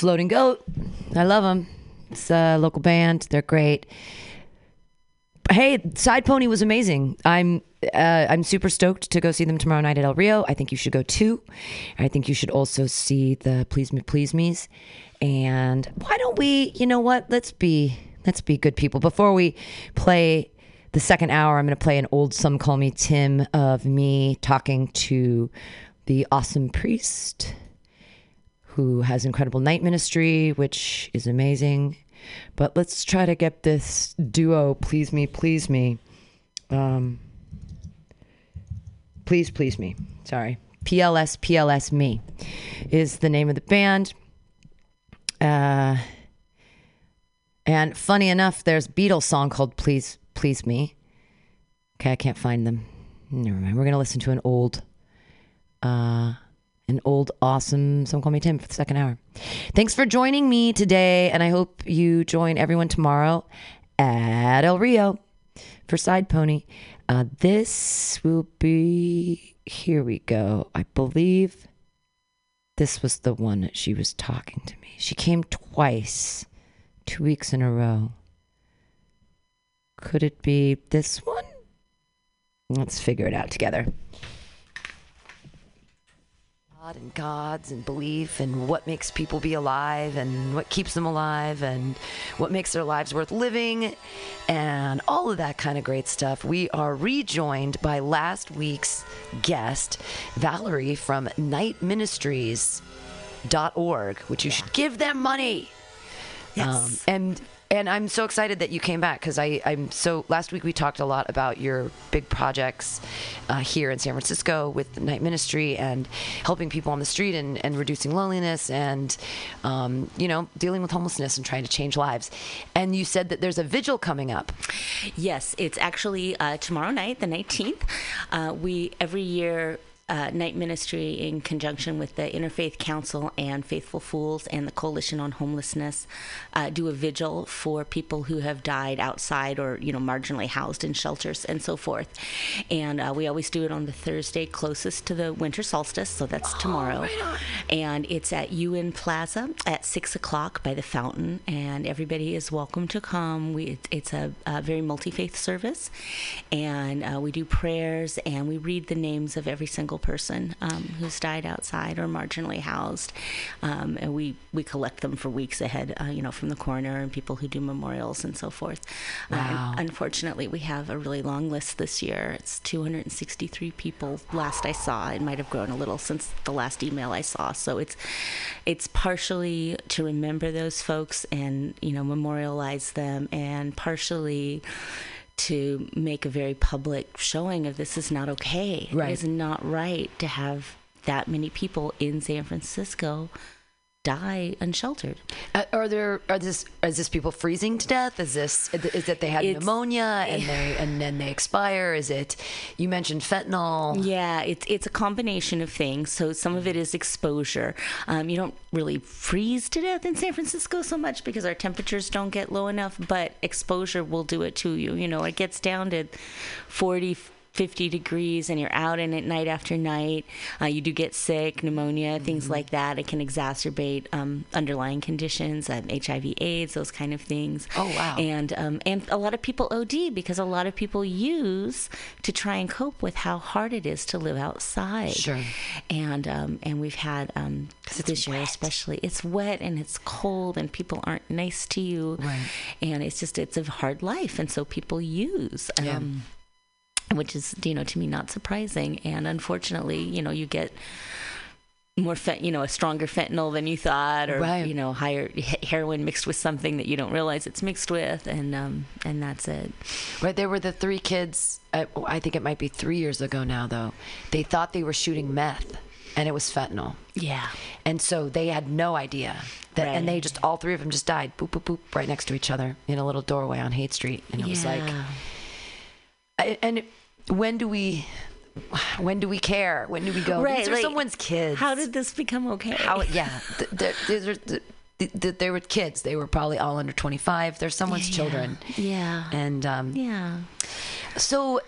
Floating Goat. I love them. It's a local band. They're great. Hey, Side Pony was amazing. I'm uh, I'm super stoked to go see them tomorrow night at El Rio. I think you should go too. I think you should also see the Please Me Please Me's. And why don't we? You know what? Let's be let's be good people. Before we play the second hour, I'm going to play an old Some Call Me Tim of me talking to the awesome priest who has incredible night ministry, which is amazing. But let's try to get this duo, Please Me, Please Me. Um, please, Please Me. Sorry. PLS, PLS Me is the name of the band. Uh, and funny enough, there's Beatles song called Please, Please Me. Okay, I can't find them. Never mind. We're going to listen to an old uh, an old awesome Some Call Me Tim for the second hour. Thanks for joining me today, and I hope you join everyone tomorrow at El Rio for Side Pony. Uh, this will be here we go. I believe this was the one that she was talking to me. She came twice, two weeks in a row. Could it be this one? Let's figure it out together. God and gods and belief and what makes people be alive and what keeps them alive and what makes their lives worth living and all of that kind of great stuff. We are rejoined by last week's guest, Valerie from nightministries.org, which you should give them money. Yes. Um, and and I'm so excited that you came back because I'm so last week we talked a lot about your big projects uh, here in San Francisco with Night Ministry and helping people on the street and, and reducing loneliness and um, you know dealing with homelessness and trying to change lives. And you said that there's a vigil coming up. Yes, it's actually uh, tomorrow night, the 19th. Uh, we every year. Uh, night ministry in conjunction with the Interfaith Council and Faithful Fools and the Coalition on Homelessness uh, do a vigil for people who have died outside or you know marginally housed in shelters and so forth. And uh, we always do it on the Thursday closest to the winter solstice, so that's tomorrow. And it's at UN Plaza at six o'clock by the fountain, and everybody is welcome to come. We it's a, a very multi faith service, and uh, we do prayers and we read the names of every single person um, who's died outside or marginally housed, um, and we we collect them for weeks ahead, uh, you know, from the coroner and people who do memorials and so forth. Uh, Wow. unfortunately, we have a really long list this year. It's 263 people. Last I saw, it might have grown a little since the last email I saw. So it's it's partially to remember those folks and you know memorialize them, and partially to make a very public showing of this is not okay. Right. It is not right to have that many people in San Francisco die unsheltered. Uh, are there are this is this people freezing to death? Is this is that they had It's- pneumonia and they and then they expire? Is it you mentioned fentanyl? Yeah, it's it's a combination of things. So some of it is exposure. Um, you don't really freeze to death in San Francisco so much because our temperatures don't get low enough, but exposure will do it to you. You know, it gets down to 40. 50 degrees and you're out in it night after night uh, you do get sick pneumonia Mm-hmm. things like that it can exacerbate um, underlying conditions um, hiv aids those kind of things Oh, wow. and um, and a lot of people OD because a lot of people use to try and cope with how hard it is to live outside. Sure. And um, and we've had um, this year wet. especially it's wet and it's cold and people aren't nice to you. Right. And it's just it's a hard life and so people use. Yeah. Which is you know to me not surprising and unfortunately you know you get more fent- you know a stronger fentanyl than you thought or Right. you know higher heroin mixed with something that you don't realize it's mixed with and um and that's it Right, there were the three kids. Uh, I think it might be three years ago now, though. They thought they were shooting meth, and it was fentanyl. yeah And so they had no idea that, and they just all three of them just died, boop boop boop, right next to each other in a little doorway on Haight Street, and it was like, Yeah. I- and when do we, when do we care? When do we go? Right, These are like, someone's kids. how did this become okay How? Yeah, th- th- these are th- th- th- they were kids. They were probably all under twenty five. They're someone's Yeah. children. yeah And um, yeah So,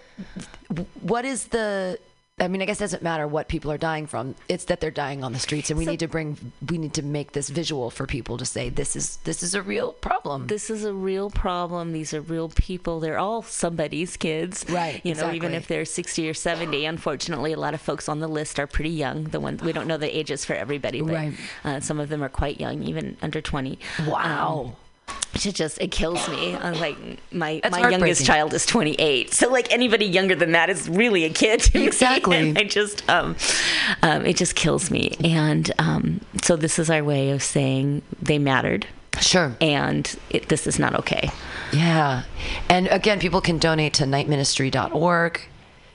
what is the I mean, I guess it doesn't matter what people are dying from. It's that they're dying on the streets, and we So- need to bring, we need to make this visual for people to say this is this is a real problem. this is a real problem. These are real people. They're all somebody's kids. Right, You know, even if they're 60 or 70. Unfortunately, a lot of folks on the list are pretty young. The ones we don't know the ages for everybody, but Right. uh, some of them are quite young, even under 20. wow. It just it kills me. I'm like my That's my youngest child is 28, so like anybody younger than that is really a kid. Exactly. And [LAUGHS] I just um, um, it just kills me. And um, so this is our way of saying they mattered, Sure. and it, this is not okay. Yeah. And again, people can donate to nightministry.org.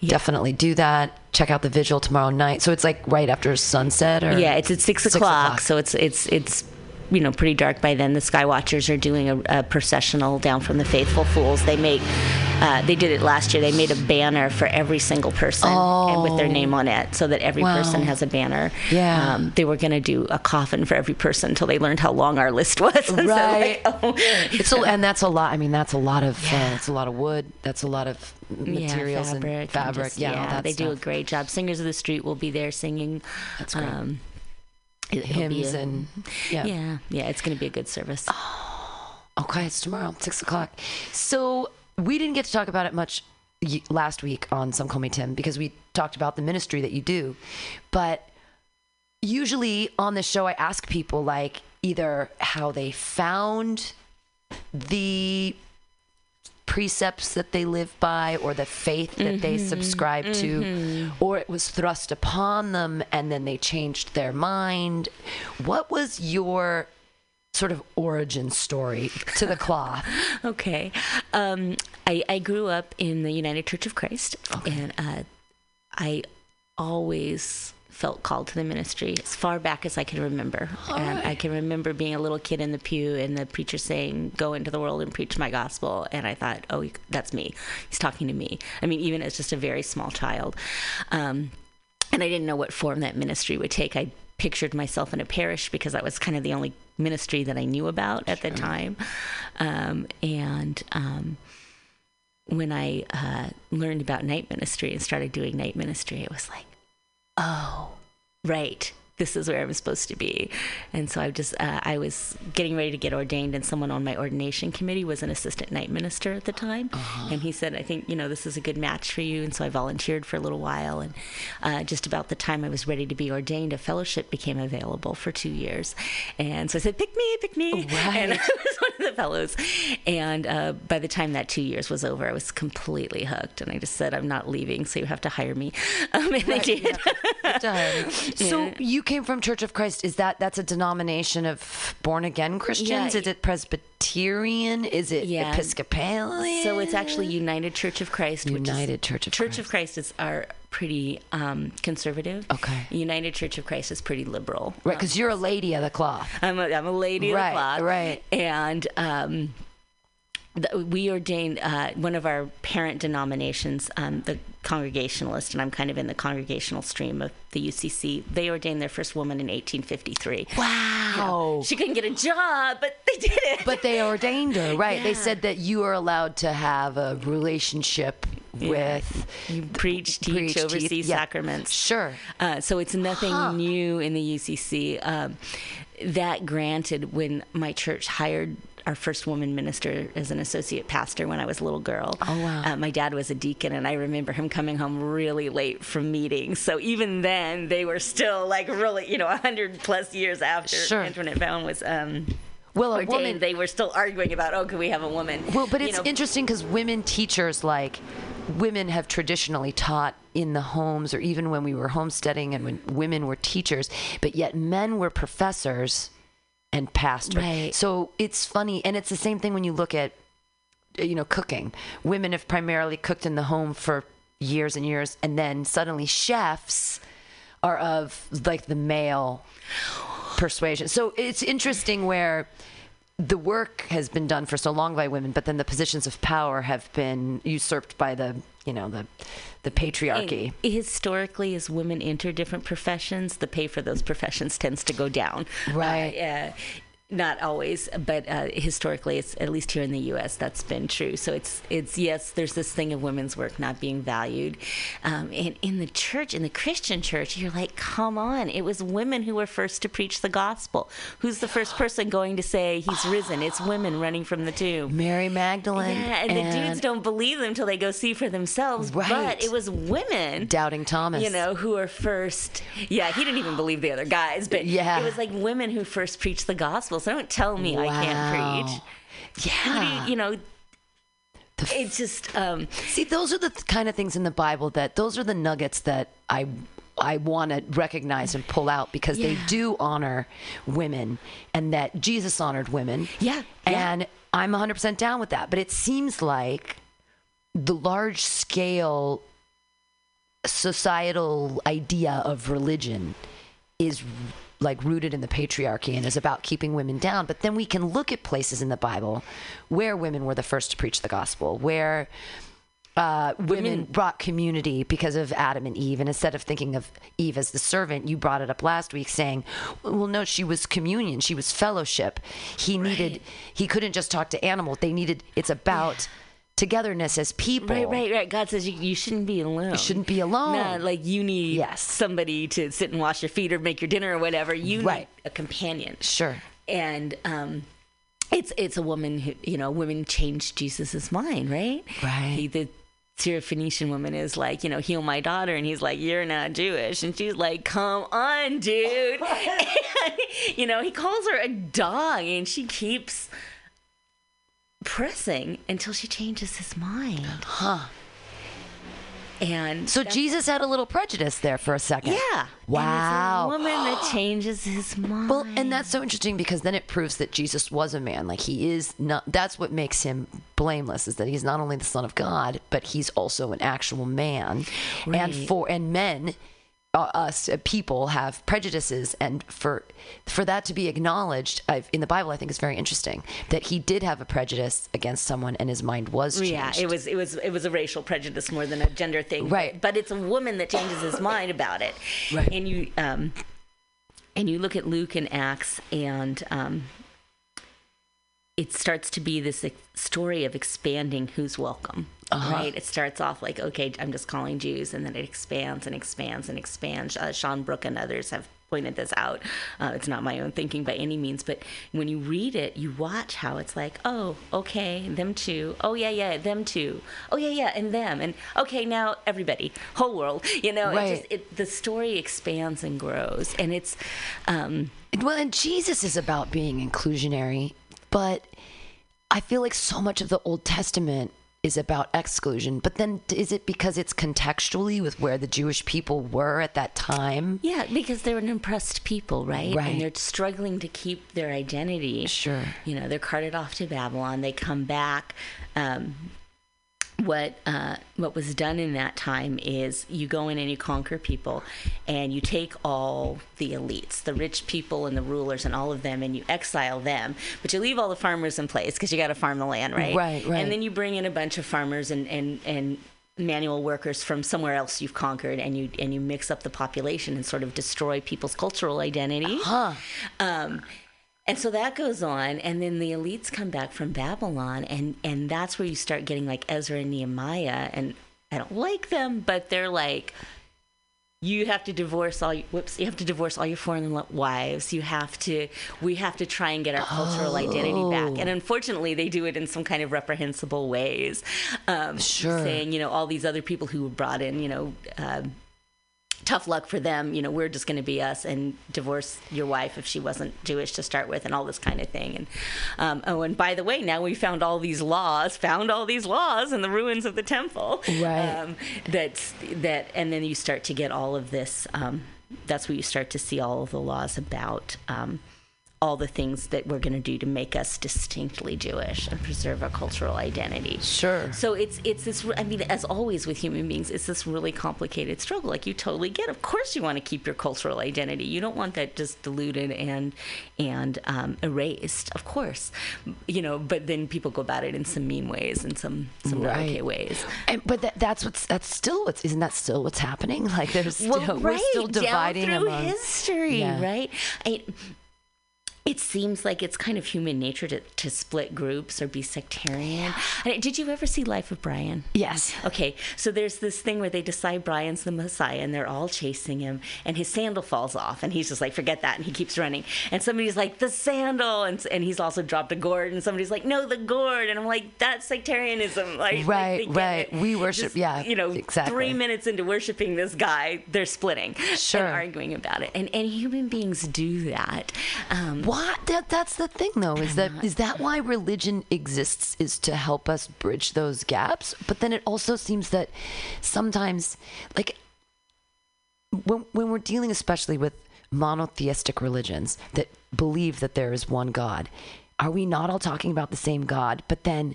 Definitely do that. Check out the vigil tomorrow night. So it's like right after sunset or Yeah, it's at six, Six o'clock, o'clock. so it's it's it's you know pretty dark by then. The Sky Watchers are doing a, a processional down from the Faithful Fools. They make uh, they did it last year. They made a banner for every single person and with their name on it, so that every Oh. Wow. person has a banner. Yeah. um, they were going to do a coffin for every person until they learned how long our list was. And [LAUGHS] so, Right. like, [LAUGHS] oh. It's a, and that's a lot. I mean, that's a lot of uh, it's a lot of wood. That's a lot of Yeah, materials fabric and and fabric. just- yeah, that they do a great job. Singers of the Street will be there singing. That's great. Um, it- hymns a- and yeah. yeah, yeah, it's going to be a good service. Oh. Okay, it's tomorrow, six o'clock. So we didn't get to talk about it much last week on Some Call Me Tim because we talked about the ministry that you do. But usually on this show, I ask people like either how they found the precepts that they live by or the faith that they subscribe to or it was thrust upon them and then they changed their mind. What was your sort of origin story to the cloth? [LAUGHS] Okay. Um, I, I grew up in the United Church of Christ, and uh, I always felt called to the ministry as far back as I can remember. and I can remember being a little kid in the pew and the preacher saying, Go into the world and preach my gospel. And I thought, Oh, that's me. He's talking to me. I mean, even as just a very small child. Um, and I didn't know what form that ministry would take. I pictured myself in a parish because that was kind of the only ministry that I knew about at the time. Um, and um, when I uh, learned about night ministry and started doing night ministry, it was like, oh, right. This is where I'm supposed to be, and so I just uh, I was getting ready to get ordained, and someone on my ordination committee was an assistant night minister at the time, and he said, "I think you know this is a good match for you," and so I volunteered for a little while, and uh, just about the time I was ready to be ordained, a fellowship became available for two years, and so I said, "Pick me, pick me," and [LAUGHS] I was one of the fellows, and uh, by the time that two years was over, I was completely hooked, and I just said, "I'm not leaving, so you have to hire me," [LAUGHS] um, and they did. [LAUGHS] so you came from church of christ is that that's a denomination of born again christians Yeah. is it presbyterian is it Yeah. episcopalian So it's actually United Church of Christ. which is- United Church of Church of Christ is are pretty um, conservative. Okay. United Church of Christ is pretty liberal. right because you're a lady of the cloth I'm a, I'm a lady of Right, the cloth. right. And um, we ordained uh, one of our parent denominations, um, the Congregationalist, and I'm kind of in the congregational stream of the UCC. They ordained their first woman in 1853. wow She couldn't get a job, but they did it. But they ordained her, right? They said that you are allowed to have a relationship with you preach, teach, preach, oversee yeah. sacraments. Sure. Uh, so it's nothing new in the UCC. Um, that granted, when my church hired our first woman minister as an associate pastor when I was a little girl. Oh, wow. Uh, my dad was a deacon, and I remember him coming home really late from meetings. So even then, they were still like really, you know, hundred plus years after Sure. Antoinette Brown was. Um, Well, a ordained, woman. they were still arguing about, oh, can we have a woman? Well, but You it's know, interesting because women teachers, like women, have traditionally taught in the homes, or even when we were homesteading and when women were teachers, but yet men were professors and pastors. Right. So it's funny, and it's the same thing when you look at, uh, you know, cooking. Women have primarily cooked in the home for years and years, and then suddenly chefs are of like the male persuasion. So it's interesting where the work has been done for so long by women, but then the positions of power have been usurped by the, you know, the the patriarchy. And historically, as women enter different professions, the pay for those professions tends to go down. Right. Uh, yeah. Not always, but uh, historically, it's at least here in the U.S. that's been true. So it's it's yes, there's this thing of women's work not being valued, um, and in the church, in the Christian church, you're like, come on, it was women who were first to preach the gospel. Who's the first person going to say he's risen? It's women running from the tomb. Mary Magdalene. Yeah, and, the dudes don't believe them till they go see for themselves. Right. But it was women Doubting Thomas. you know, who are first. Yeah, he didn't even believe the other guys, but Yeah. it was like women who first preached the gospel. Don't tell me I can't preach. Yeah. you, you know, it's just um, See, those are the th- kind of things in the Bible that those are the nuggets that I I want to recognize and pull out because they do honor women and that Jesus honored women. Yeah, yeah. And I'm 100% down with that, but it seems like the large scale societal idea of religion is like rooted in the patriarchy and is about keeping women down. But then we can look at places in the Bible where women were the first to preach the gospel, where uh, women brought community because of Adam and Eve. And instead of thinking of Eve as the servant, you brought it up last week saying, well, no, she was communion, she was fellowship. He needed, he couldn't just talk to animals. They needed, it's about togetherness as people. right, right, right. God says you, you shouldn't be alone. You shouldn't be alone. No, like you need Yes. somebody to sit and wash your feet or make your dinner or whatever. You Right. need a companion. Sure. And um, it's it's a woman who you know women changed Jesus's mind, right? Right. He, the Syrophoenician woman is like, you know, heal my daughter, and he's like, you're not Jewish, and she's like, come on, dude. [LAUGHS] [LAUGHS] and, you know, he calls her a dog, and she keeps pressing until she changes his mind. Huh. And So Jesus had a little prejudice there for a second. yeah, Wow. And it's a woman that [GASPS] changes his mind. Well, and that's so interesting because then it proves that Jesus was a man. Like he is not. That's what makes him blameless is that he's not only the Son of God, but he's also an actual man. And for and men, us uh, people have prejudices, and for for that to be acknowledged I've, in the Bible, I think is very interesting that he did have a prejudice against someone, and his mind was changed. Yeah, it was it was it was a racial prejudice more than a gender thing. Right. But it's a woman that changes his mind about it. Right. And you um and you look at Luke and Acts and um it starts to be this story of expanding who's welcome. Right? It starts off like, okay, I'm just calling Jews, and then it expands and expands and expands. Uh, Sean Brook and others have pointed this out. Uh, it's not my own thinking by any means, but when you read it, you watch how it's like, oh, okay, them too. Oh, yeah, yeah, them too. Oh, yeah, yeah, and them. And okay, now everybody, whole world. [LAUGHS] You know, Right. it just, it, the story expands and grows. And it's, um, Well, and Jesus is about being inclusionary, but I feel like so much of the Old Testament is about exclusion. But then is it because it's contextually with where the Jewish people were at that time? Yeah, because they're an oppressed people, right? Right. And they're struggling to keep their identity. Sure. You know, they're carted off to Babylon. They come back. Um, what uh, what was done in that time is you go in and you conquer people, and you take all the elites, the rich people and the rulers and all of them, and you exile them. But you leave all the farmers in place because you got to farm the land, right? Right, right. And then you bring in a bunch of farmers and and and manual workers from somewhere else you've conquered and you and you mix up the population and sort of destroy people's cultural identity Huh. um, and so that goes on and then the elites come back from babylon and and that's where you start getting like ezra and nehemiah and i don't like them but they're like you have to divorce all your, whoops you have to divorce all your foreign wives. You have to we have to try and get our cultural identity back. And unfortunately they do it in some kind of reprehensible ways um, Sure. saying you know all these other people who were brought in you know uh, tough luck for them. You know, we're just going to be us and divorce your wife if she wasn't Jewish to start with, and all this kind of thing. And um, oh, and by the way, now we found all these laws, found all these laws in the ruins of the temple. Right. Um, that's that, and then you start to get all of this. Um, that's where you start to see all of the laws about. Um, all the things that we're going to do to make us distinctly Jewish and preserve our cultural identity. Sure. So it's it's this. I mean, as always with human beings, it's this really complicated struggle. Like you totally get. Of course, you want to keep your cultural identity. You don't want that just diluted and and um, erased. Of course, you know. But then people go about it in some mean ways and some some Right. okay ways. And, but that, that's what's that's still what's isn't that still what's happening? Like there's still well, we're still dividing down through among history, Yeah. right? I, it seems like it's kind of human nature to, to split groups or be sectarian. And Did you ever see Life of Brian? Yes. Okay, so there's this thing where they decide Brian's the Messiah and they're all chasing him, and his sandal falls off, and he's just like, forget that, and he keeps running. And somebody's like, the sandal, and, and he's also dropped a gourd, and somebody's like, no, the gourd. And I'm like, that's sectarianism. Like, [LAUGHS] like, Right, get right. it. We worship- Just, yeah, You know, exactly. three minutes into worshiping this guy, they're splitting Sure. and arguing about it. And, and human beings do that. Um, What? That, that's the thing, though. Is that is that why religion exists? Is to help us bridge those gaps. But then it also seems that sometimes, like, when when we're dealing, especially with monotheistic religions that believe that there is one God, are we not all talking about the same God? But then,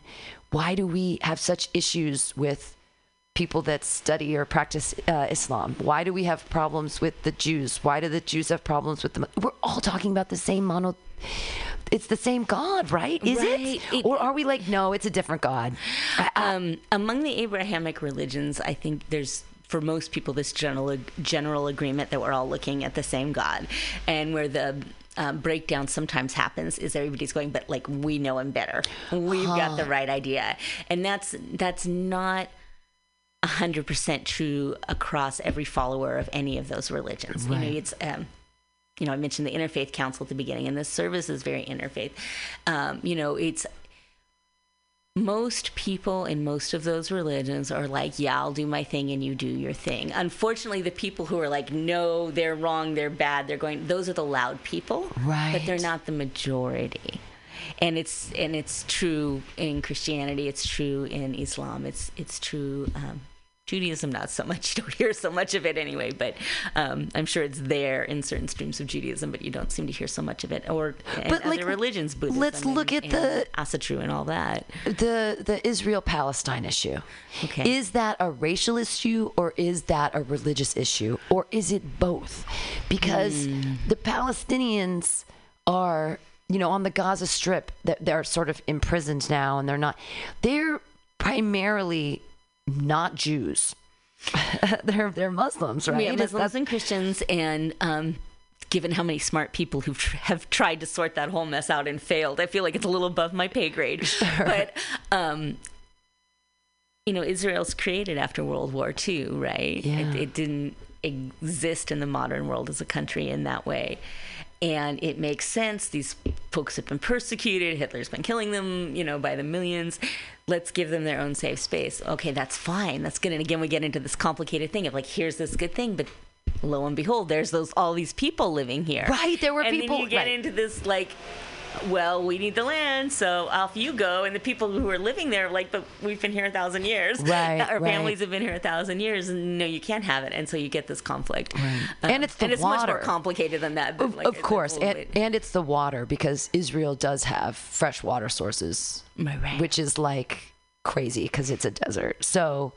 why do we have such issues with? People that study or practice uh, Islam? Why do we have problems with the Jews? Why do the Jews have problems with the? We're all talking about the same mono. It's the same God, right? Is Right. it? It- Or are we like, no, it's a different God? Um, among the Abrahamic religions, I think there's for most people this general general agreement that we're all looking at the same God, and where the um, breakdown sometimes happens is everybody's going, but like we know him better, we've got the right idea, and that's that's not. 100% true across every follower of any of those religions. You know, it's um, you know, I mentioned the Interfaith Council at the beginning, and this service is very interfaith. Um, you know, it's most people in most of those religions are like, yeah, I'll do my thing and you do your thing. Unfortunately, the people who are like, no, they're wrong, they're bad, they're going, those are the loud people, Right. but they're not the majority. And it's and it's true in Christianity. It's true in Islam. It's it's true. Um, Judaism, not so much. [LAUGHS] You don't hear so much of it anyway, but um, I'm sure it's there in certain streams of Judaism, but you don't seem to hear so much of it. Or But, other like, religions, Buddhism. let's look and, at the- Asatru and all that. the the Israel Palestine issue. Okay. Is that a racial issue or is that a religious issue or is it both? Because the Palestinians are, you know, on the Gaza Strip, that they're sort of imprisoned now and they're not they're primarily not Jews. [LAUGHS] they're they're Muslims, right? Yeah, Muslims that- and Christians, and um, given how many smart people who tr- have tried to sort that whole mess out and failed, I feel like it's a little above my pay grade. [LAUGHS] Sure. But um, you know, Israel's created after World War II, right? Yeah. It, it didn't exist in the modern world as a country in that way. And it makes sense. These folks have been persecuted. Hitler's been killing them, you know, by the millions. Let's give them their own safe space. Okay, that's fine. That's good. And again, we get into this complicated thing of like, here's this good thing, but lo and behold, there's those all these people living here. Right, there were and people- then you get right. into this like, well, we need the land, so off you go. And the people who are living there, are like, but we've been here a thousand years. Right, Our right. families have been here a thousand years, and no, you can't have it. And so you get this conflict. Um, And it's the and it's much more complicated than that. Of, like, of course, and, bit- and it's the water because Israel does have fresh water sources, Right, right. which is like crazy because it's a desert. So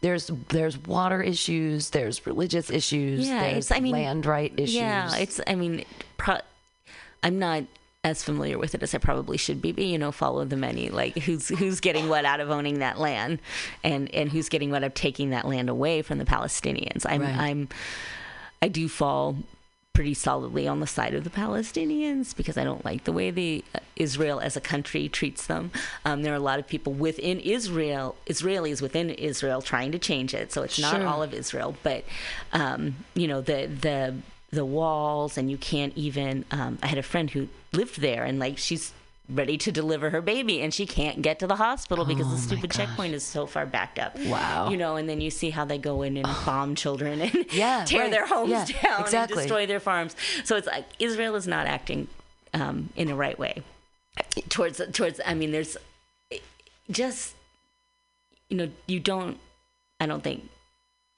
there's there's water issues, there's religious issues, Yeah, there's I mean, land right issues. Yeah, it's. I mean, pro- I'm not as familiar with it as I probably should be. But you know, follow the money. Like who's who's getting what out of owning that land, and and who's getting what of taking that land away from the Palestinians. I'm Right. I'm I do fall pretty solidly on the side of the Palestinians because I don't like the way the uh, Israel as a country treats them. Um, there are a lot of people within Israel, Israelis within Israel, trying to change it. So it's not Sure. all of Israel, but um, you know the the the walls, and you can't even. Um, I had a friend who lived there, and like she's ready to deliver her baby and she can't get to the hospital because the stupid checkpoint is so far backed up Oh Wow. you know and then you see how they go in and bomb children and [LAUGHS] Yeah, [LAUGHS] tear right. their homes Yeah, down exactly. and destroy their farms. So it's like Israel is not acting um, in the right way towards towards. I mean, there's just you know you don't. I don't think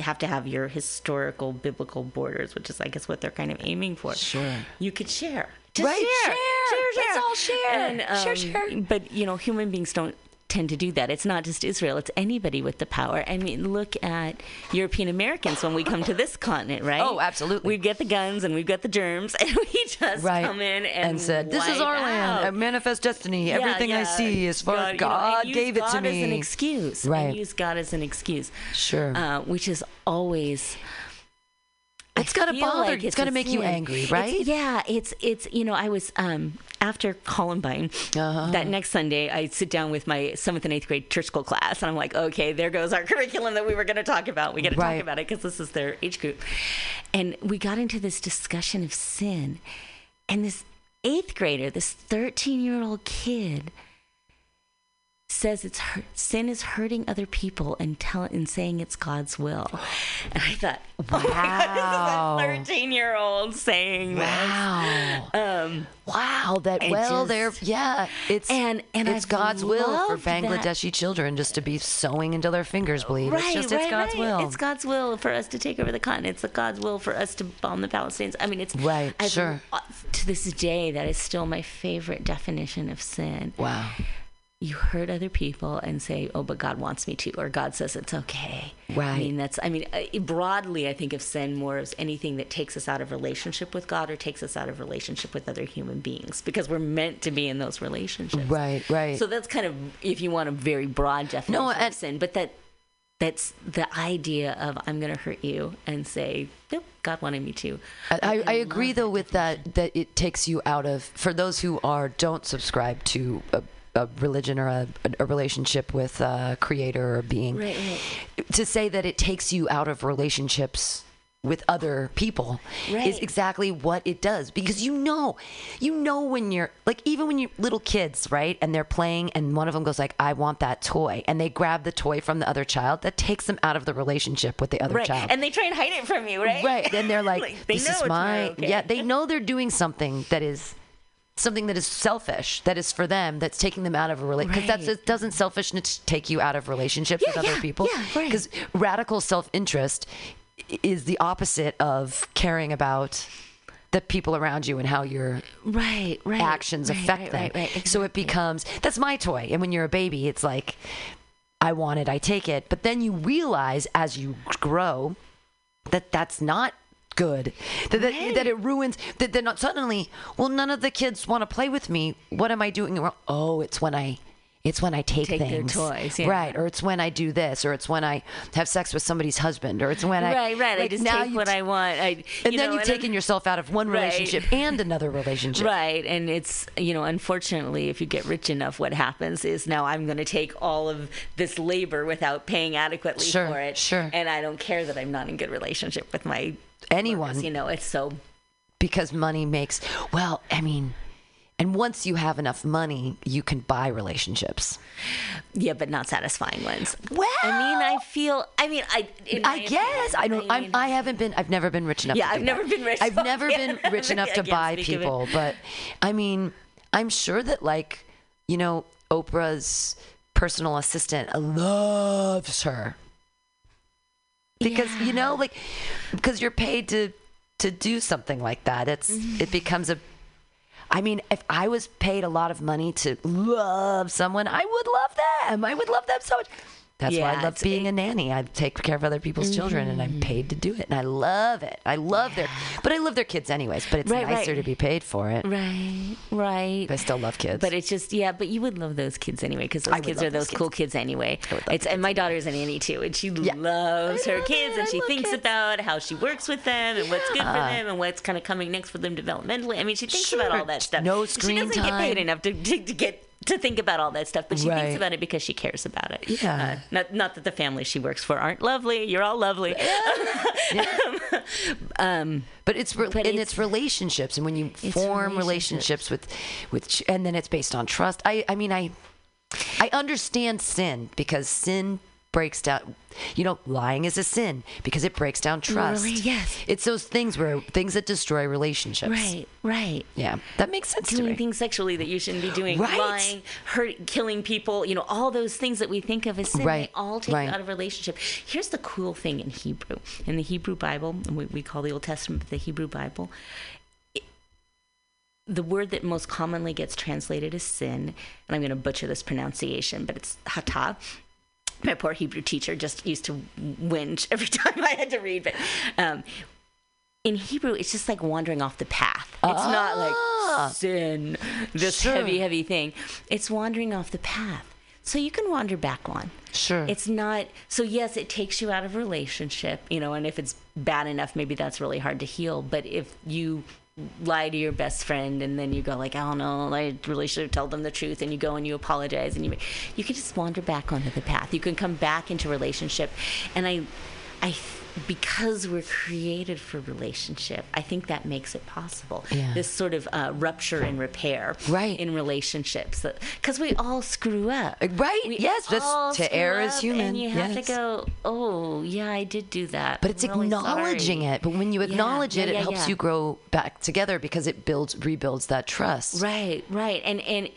have to have your historical biblical borders, which is I guess what they're kind of aiming for. Sure. You could share. Just Right, share. share. Let's all share. And, Share, um, share. But you know, human beings don't tend to do that. It's not just Israel; it's anybody with the power. I mean, look at European Americans when we come to this continent, right? Oh, absolutely. We get the guns and we've got the germs, [LAUGHS] and we just Right. come in and, said, "This is our out." land. Manifest destiny. Yeah, Everything I see is for God, you God. know, and use gave it God to as an me." excuse, Right. And use God as an excuse, Sure. uh, which is always It's I gotta bother like you. It's gotta a make you sin. angry, It's- right? yeah, it's it's you know I was um after Columbine Uh-huh. that next Sunday I sit down with my seventh and eighth grade church school class and I'm like okay there goes our [LAUGHS] curriculum that we were going to talk about we got to Right. talk about it because this is their age group and we got into this discussion of sin and this eighth grader this 13 year old kid says it's hurt, sin is hurting other people and tell and saying it's God's will. And I thought, [LAUGHS] Wow. wow, this is a 13 year old saying Wow. this. Um, Wow, that well, just- there, yeah, it's And- and it's I've God's will for loved that. Bangladeshi children just to be sewing until their fingers bleed. right, it's just right, it's God's right. will. It's God's will for us to take over the continent. It's God's will for us to bomb the Palestinians. I mean, it's Right, I've- sure. uh, To this day, that is still my favorite definition of sin. wow, you hurt other people and say, "Oh, but God wants me to," or God says it's okay. Right. I mean, that's. I mean, uh, broadly, I think of sin more as anything that takes us out of relationship with God or takes us out of relationship with other human beings, because we're meant to be in those relationships. right, right. So that's kind of, if you want a very broad definition and- of sin, but that. That's the idea of I'm going to hurt you and say, nope, God wanted me to. I, I, I agree though with that that it takes you out of for those who are don't subscribe to a, a religion or a, a relationship with a creator or being Right, to say that it takes you out of relationships with other people is exactly what it does because you know you know when you're like even when you're little kids right and they're playing and one of them goes like i want that toy and they grab the toy from the other child that takes them out of the relationship with the other Right. child And they try and hide it from you, right? Right. And they're [LAUGHS] like, they this know is my. okay. Yeah, they know they're doing something that is something that is selfish, that is for them, that's taking them out of a relationship. Because that's Right. doesn't selfishness take you out of relationships Yeah, with other yeah, people. yeah, right. Because radical self interest is the opposite of caring about the people around you and how your Right, right. actions right, affect them. Right, right, So it becomes that's my toy. And when you're a baby, it's like I want it, I take it. But then you realize as you grow that that's not good. That that, Right. that it ruins that they're not suddenly, well none of the kids want to play with me. What am I doing wrong? Oh, it's when I it's when I take, Take their things. toys, yeah. Right. Or it's when I do this, or it's when I have sex with somebody's husband, or it's when I Right, right. I just take what t- I want. I, and then know, you've taken yourself out of one Right. relationship and another relationship. Right, and it's you know, unfortunately, if you get rich enough, what happens is now I'm going to take all of this labor without paying adequately Sure, for it, sure. and I don't care that I'm not in good relationship with my Anyone. You know, it's so because money makes well i mean and once you have enough money you can buy relationships yeah, but not satisfying ones. well I mean, I feel. I mean, I. I guess I don't. I'm, mean- I haven't been. I've never been rich enough. Yeah, I've never that. been rich, I've never [LAUGHS] been rich enough to buy speak of it. people. But I mean, I'm sure that like you know, Oprah's personal assistant loves her because you know, like because you're paid to to do something like that. It's Mm-hmm. it becomes a I mean, if I was paid a lot of money to love someone, I would love them. I would love them so much. That's why I love being a nanny. I take care of other people's children, and Mm-hmm. I'm paid to do it, and I love it. I love their, but I love their kids anyways. But it's Right, nicer right. to be paid for it. Right, right. I still love kids. But it's just yeah, but you would love those kids anyway because those kids are those cool kids anyway. It's and my daughter's a nanny too, and she Yeah. loves I her love kids it. and I she thinks kids. about how she works with them and what's good for Yeah. them and what's kind of coming next for them developmentally. I mean, she thinks about all that stuff. No screen she doesn't get paid enough to, to, to get to think about all that stuff, but she Right. thinks about it because she cares about it. Yeah. Uh, not not that the family she works for aren't lovely. You're all lovely. [LAUGHS] um, But it's re- But and it's- it's, relationships, and when you form relationships with, with, ch- and then it's based on trust. I, I mean, I, I understand sin because sin breaks down. You know, lying is a sin because it breaks down trust. Really? Yes. It's those things where things that destroy relationships. right, right. Yeah, that makes sense to doing things sexually that you shouldn't be doing, Right. lying, hurt, killing people, you know, all those things that we think of as sin, Right, they all take right. out of relationship. Here's the cool thing in Hebrew. In the Hebrew Bible, and we, we call the Old Testament the Hebrew Bible, the word that most commonly gets translated as sin, and I'm going to butcher this pronunciation, but it's hata. My poor Hebrew teacher just used to whinge [LAUGHS] every time I had to read, but um, in Hebrew, it's just like wandering off the path. It's not Ah. like sin, this Sure. heavy, heavy thing. It's wandering off the path. so you can wander back one. Sure. It's not so yes, it takes you out of relationship, you know, and if it's bad enough, maybe that's really hard to heal. But if you lie to your best friend and then you go like, oh no, I really should have told them the truth, and you go and you apologize and you you can just wander back onto the path. You can come back into relationship, and I, I. Because we're created for relationship, I think that makes it possible. Yeah. This sort of uh, rupture and repair Right. in relationships, because we all screw up. Right, We yes, that's- all to err is human, And you have yes. to go, oh, yeah, I did do that. But it's I'm really acknowledging sorry." it. But when you Yeah, acknowledge it, yeah, it yeah, helps yeah. you grow back together because it builds, rebuilds that trust. Right, right. And, and,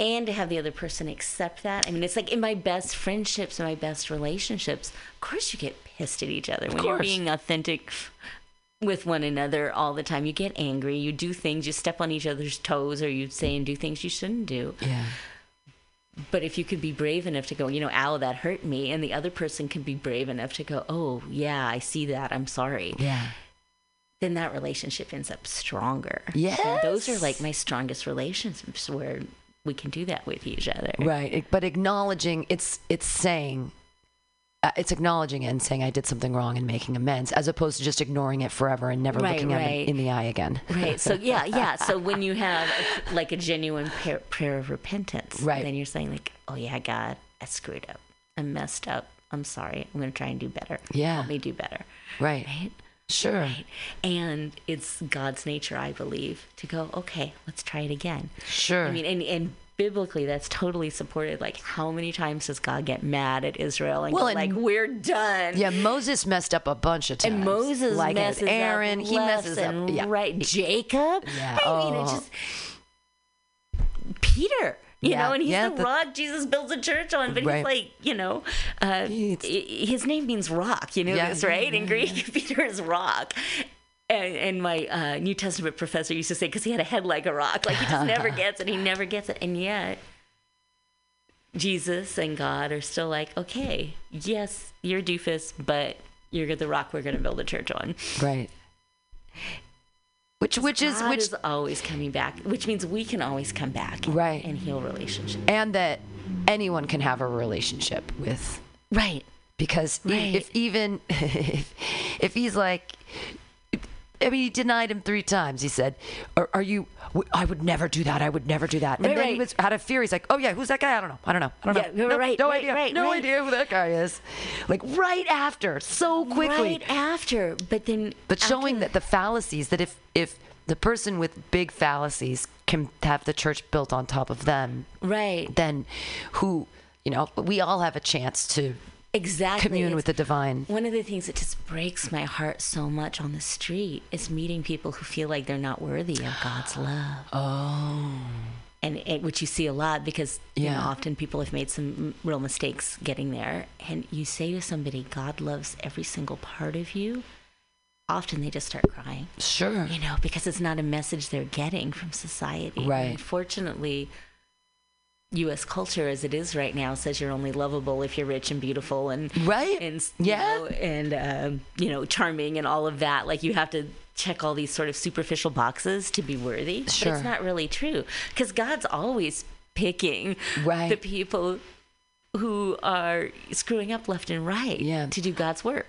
and to have the other person accept that. I mean, it's like in my best friendships, and my best relationships, of course you get pissed at each other when you're being authentic with one another all the time. You get angry, you do things, you step on each other's toes, or you say and do things you shouldn't do. Yeah. But if you could be brave enough to go, you know, ow, that hurt me, and the other person can be brave enough to go, oh, yeah, I see that, I'm sorry, Yeah. then that relationship ends up stronger. Yes. And those are like my strongest relationships where we can do that with each other. Right. But acknowledging it's it's saying uh, it's acknowledging it and saying I did something wrong and making amends, as opposed to just ignoring it forever and never Right, looking at it in the eye again. Right. So [LAUGHS] yeah, yeah. So when you have a, like a genuine prayer, prayer of repentance, Right. then you're saying like, oh yeah, God, I screwed up. I messed up. I'm sorry. I'm going to try and do better. Yeah. Help me do better. Right. Right. Sure. Right. And it's God's nature, I believe, to go, okay, let's try it again. Sure. I mean, and, and biblically, that's totally supported. Like, how many times does God get mad at Israel and Well, go, and- like, we're done? yeah, Moses messed up a bunch of times. And Moses like messes Aaron, up he messes up. Yeah. right. Jacob. Yeah. I mean, Oh. it's just Peter. You Yeah. know, and he's Yeah, the, the- rock Jesus builds a church on, but Right. he's like, you know, uh, his name means rock. You know Yeah. this, right? In Greek, [LAUGHS] Peter is rock. And, and my uh, New Testament professor used to say, because he had a head like a rock, like he just [LAUGHS] never gets it, he never gets it, and yet Jesus and God are still like, okay, yes, you're a doofus, but you're the rock we're going to build a church on. Right. Which which is God which is always coming back, which means we can always come back, Right. and heal relationships. and that anyone can have a relationship with Right. because Right. if even [LAUGHS] if, if he's like I mean, he denied him three times. He said, "Are, are you? w- I would never do that. I would never do that." And Right, then he was out of fear. He's like, "Oh yeah, who's that guy? I don't know. I don't know. I don't Yeah, know. No, right, no right, idea. right, no right. idea who that guy is." Like right after, so quickly. Right after, but then But showing after- that the fallacies that if if the person with big fallacies can have the church built on top of them, right then who you know we all have a chance to exactly commune It's- with the divine. One of the things that just breaks my heart so much on the street is meeting people who feel like they're not worthy of God's love. Oh, and, and which you see a lot because you know often people have made some real mistakes getting there and you say to somebody god loves every single part of you often they just start crying sure. you know because it's not a message they're getting from society Right. unfortunately us culture as it is right now says you're only lovable if you're rich and beautiful and Right. and you Yeah. know, and um, you know charming and all of that like you have to check all these sort of superficial boxes to be worthy but Sure. it's not really true because god's always picking Right. the people who are screwing up left and right Yeah. to do god's work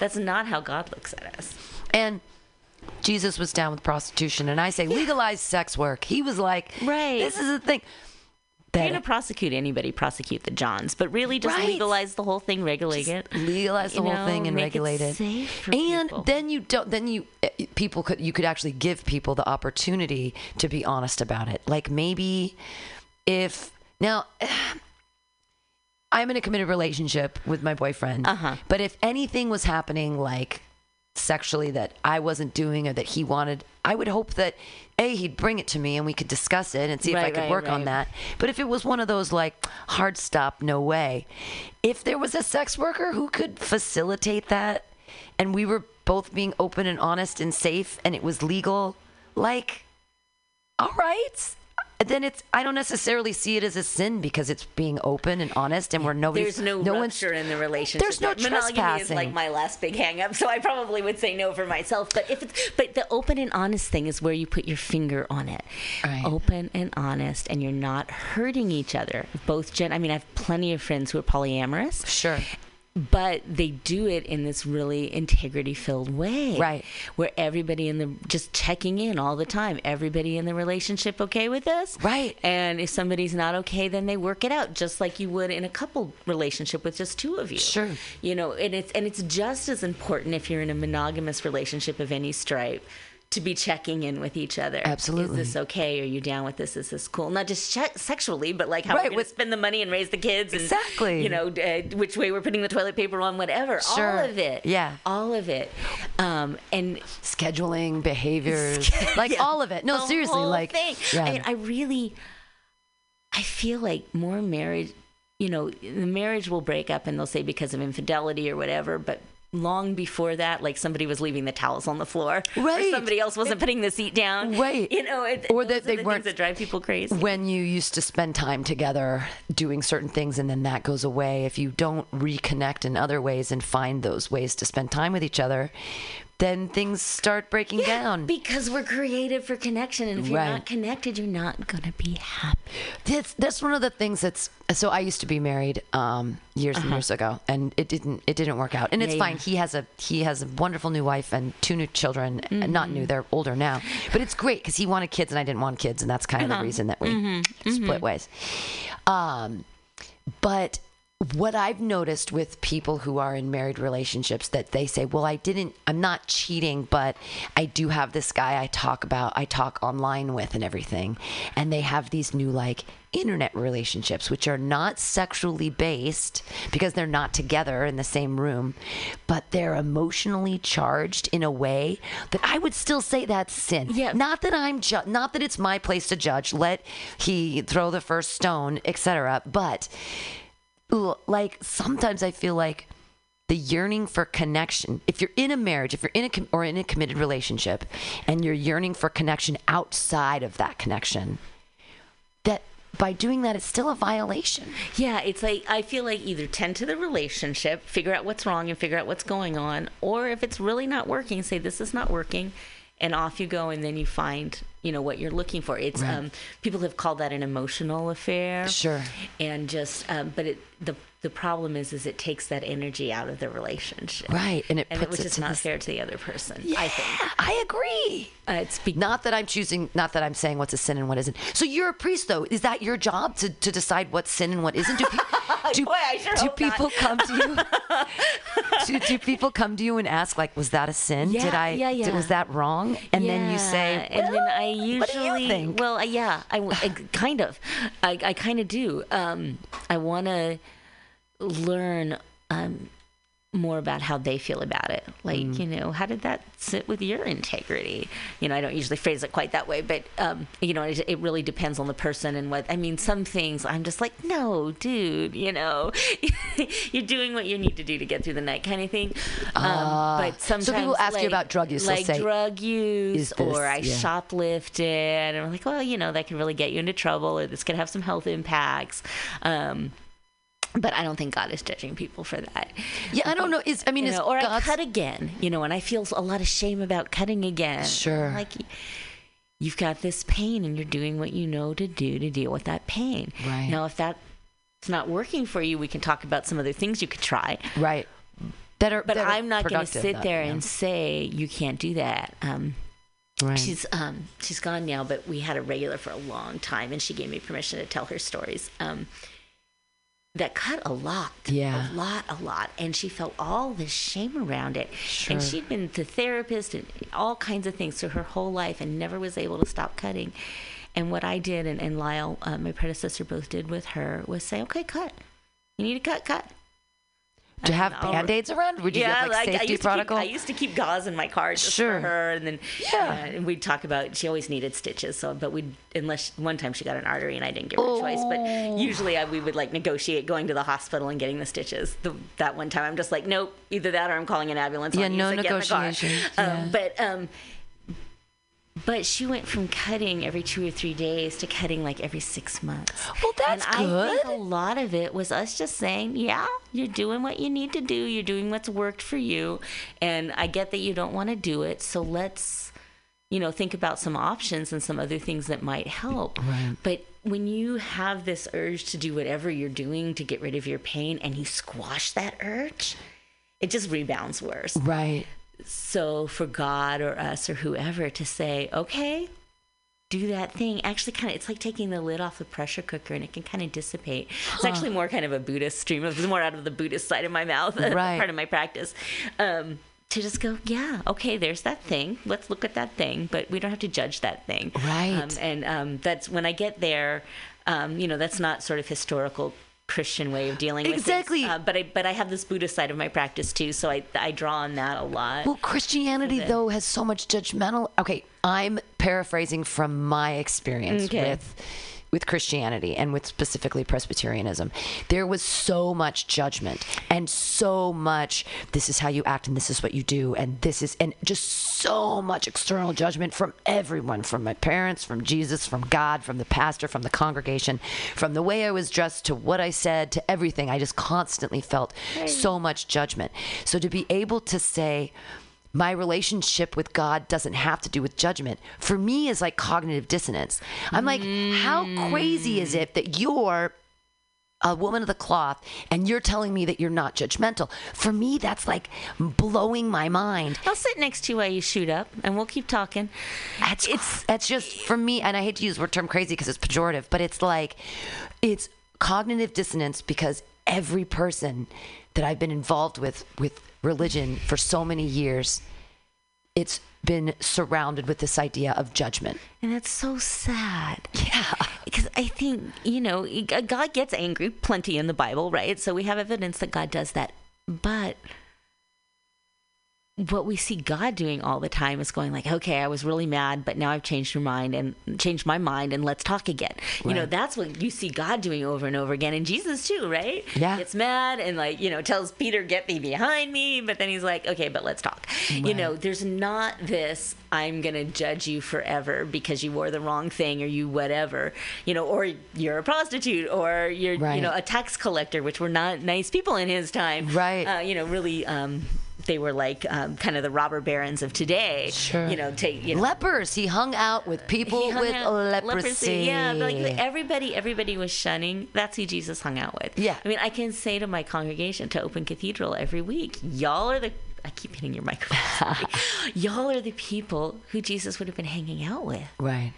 that's not how god looks at us And Jesus was down with prostitution, and I say legalize sex work. He was like, Right. This is the thing. Trying to prosecute anybody, prosecute the Johns, but really just Right. legalize the whole thing, regulate it. legalize the You whole thing and it regulate it. for and people. then you don't. Then you eh, people could you could actually give people the opportunity to be honest about it. Like maybe if now. [SIGHS] I'm in a committed relationship with my boyfriend. Uh-huh. But if anything was happening like sexually that I wasn't doing or that he wanted, I would hope that A, he'd bring it to me and we could discuss it and see if I could right, work on that. But if it was one of those like hard stop, no way. If there was a sex worker who could facilitate that and we were both being open and honest and safe and it was legal, like, all right. Then it's I don't necessarily see it as a sin because it's being open and honest and where nobody's There's no, no one's rupture in the relationship. There's no Monogamy is like my last big hang up, so I probably would say no for myself. But if it's, but the open and honest thing is where you put your finger on it. Right. Open and honest, and you're not hurting each other. Both gen. I mean, I have plenty of friends who are polyamorous. Sure. But they do it in this really integrity filled way Right. where everybody in the just checking in all the time everybody in the relationship okay with this Right. and if somebody's not okay then they work it out just like you would in a couple relationship with just two of you Sure. you know and it's and it's just as important if you're in a monogamous relationship of any stripe to be checking in with each other. Absolutely. Is this okay? Are you down with this? Is this cool? Not just sexually, but like how Right, we're going with- spend the money and raise the kids. And, Exactly. You know, uh, which way we're putting the toilet paper on, whatever. Sure. All of it. Yeah. All of it. Um, and Scheduling, behaviors, [LAUGHS] like Yeah. all of it. No, the seriously, whole like thing. yeah. I, I really, I feel like more marriage. You know, the marriage will break up, and they'll say because of infidelity or whatever. But long before that, like somebody was leaving the towels on the floor, Right. Or somebody else wasn't putting the seat down, Right. You know, it, Or that they the weren't- that drive people crazy. when you used to spend time together doing certain things and then that goes away, if you don't reconnect in other ways and find those ways to spend time with each other, then things start breaking down. because we're created for connection, and if you're Right. not connected, you're not gonna be happy. That's that's one of the things that's so I used to be married um, years and years ago, and it didn't it didn't work out, and it's Uh-huh. Yeah, fine. yeah. He has a he has a wonderful new wife and two new children, not Mm-hmm. new, they're older now, but it's great because he wanted kids and I didn't want kids, and that's kind of Uh-huh. the reason that we Mm-hmm. split ways. Um, but what I've noticed with people who are in married relationships that they say, "Well, I didn't I'm not cheating, but I do have this guy I talk about, I talk online with and everything." And they have these new like internet relationships which are not sexually based because they're not together in the same room, but they're emotionally charged in a way that I would still say that's sin. Yeah. Not that I'm ju- not that it's my place to judge. Let he throw the first stone, etc. But like sometimes I feel like the yearning for connection. If you're in a marriage, if you're in a com- or in a committed relationship, and you're yearning for connection outside of that connection, that by doing that, it's still a violation. Yeah, it's like I feel like either tend to the relationship, figure out what's wrong and figure out what's going on, or if it's really not working, say this is not working, and off you go, and then you find you know what you're looking for. It's um, people have called that an emotional affair, Sure. and just um, but it the the problem is is it takes that energy out of the relationship, Right, and it and puts which it is to not this- fair to the other person. Yeah, I think I agree. uh, it's be- Not that I'm choosing, not that I'm saying what's a sin and what isn't. So you're a priest, though. Is that your job to, to decide what's sin and what isn't? Do, pe- [LAUGHS] do, Boy, I sure do hope not. people come to you? [LAUGHS] do, do people come to you and ask, like, was that a sin? Did I? yeah, did- yeah. was that wrong? And then you say, and then I "Well, what do usually, you think? well, uh, yeah, I, I [SIGHS] kind of, I, I kind of do. Um, I want to learn um, more about how they feel about it. Like, Mm. you know, how did that sit with your integrity? You know, I don't usually phrase it quite that way, but um, you know, it, it really depends on the person and what. I mean, some things I'm just like, no, dude, you know, [LAUGHS] you're doing what you need to do to get through the night, kind of thing. Um, Ah. but So people ask you about drug use, like say, drug use, "Is or I yeah. shoplifted, and I'm like, well, you know, that could really get you into trouble, or this could have some health impacts. Um, but I don't think God is judging people for that. yeah, I don't know. Is I mean, You is know, or I God's- cut again, you know, and I feel a lot of shame about cutting again. Sure. Like you've got this pain and you're doing what you know to do to deal with that pain. Right. Now, if that's not working for you, we can talk about some other things you could try. right? That are, But that I'm not going to sit that- there yeah. and say you can't do that. Um, Right. She's um she's gone now, but we had a regular for a long time, and she gave me permission to tell her stories. Um, that cut a lot, Yeah. a lot, a lot, and she felt all this shame around it. Sure. And she'd been to therapist and all kinds of things through her whole life, and never was able to stop cutting. And what I did, and, and Lyle, uh, my predecessor, both did with her, was say, "Okay, cut. You need to cut, cut." To have band aids around? Would you yeah, get like I safety used protocol? Keep, I used to keep gauze in my car just Sure. for her, and then Yeah. uh, and we'd talk about. She always needed stitches, so but we unless one time she got an artery and I didn't give her a choice, Oh. but usually I, we would like negotiate going to the hospital and getting the stitches. The, that one time I'm just like, nope, either that or I'm calling an ambulance. Yeah, no so get in the car. negotiation. Um, Yeah. But um, But she went from cutting every two or three days to cutting like every six months. Well, that's and I think good. a lot of it was us just saying, yeah, you're doing what you need to do. You're doing what's worked for you. And I get that you don't want to do it. So let's, you know, think about some options and some other things that might help. Right. But when you have this urge to do whatever you're doing to get rid of your pain and you squash that urge, it just rebounds worse Right. So for God or us or whoever to say, okay, do that thing, actually kind of, it's like taking the lid off the pressure cooker and it can kind of dissipate. It's actually more kind of a Buddhist stream it's more out of the Buddhist side of my mouth, [LAUGHS] Right. part of my practice. Um, to just go, yeah, okay, there's that thing. Let's look at that thing, but we don't have to judge that thing. Right. Um, and um, that's when I get there, um, you know, that's not sort of historical Christian way of dealing with things. Exactly. Uh, but I but I have this Buddhist side of my practice too, so I I draw on that a lot. Well, Christianity though has so much judgmental. Okay, I'm paraphrasing from my experience Okay. with with Christianity and with specifically Presbyterianism. There was so much judgment and so much this is how you act and this is what you do and this is and just so much external judgment from everyone from my parents, from Jesus, from God, from the pastor, from the congregation, from the way I was dressed to what I said to everything. I just constantly felt so much judgment. So to be able to say my relationship with God doesn't have to do with judgment. For me, is like cognitive dissonance. I'm like, how crazy is it that you're a woman of the cloth and you're telling me that you're not judgmental? For me, that's like blowing my mind. I'll sit next to you while you shoot up, and we'll keep talking. That's it's that's just for me, and I hate to use the word term crazy because it's pejorative, but it's like it's cognitive dissonance because every person that I've been involved with with religion for so many years, it's been surrounded with this idea of judgment. And that's so sad. Yeah. Because I think, you know, God gets angry plenty in the Bible, right? So we have evidence that God does that. But what we see God doing all the time is going like, okay, I was really mad, but now I've changed your mind and changed my mind and let's talk again. You know, that's what you see God doing over and over again. And Jesus too, right? Yeah. Gets mad and like, you know, tells Peter, get thee behind me. But then he's like, okay, but let's talk. You know, there's not this, I'm going to judge you forever because you wore the wrong thing or you whatever, you know, or you're a prostitute or you're, you know, a tax collector, which were not nice people in his time. Right. Uh, you know, really, um, they were like um, kind of the robber barons of today. Sure. You know, take you know, Lepers. He hung out with people with out- leprosy. Yeah, but like everybody, everybody was shunning. That's who Jesus hung out with. Yeah. I mean, I can say to my congregation to Open Cathedral every week, y'all are the. I keep hitting your microphone. [LAUGHS] [LAUGHS] y'all are the people who Jesus would have been hanging out with. right.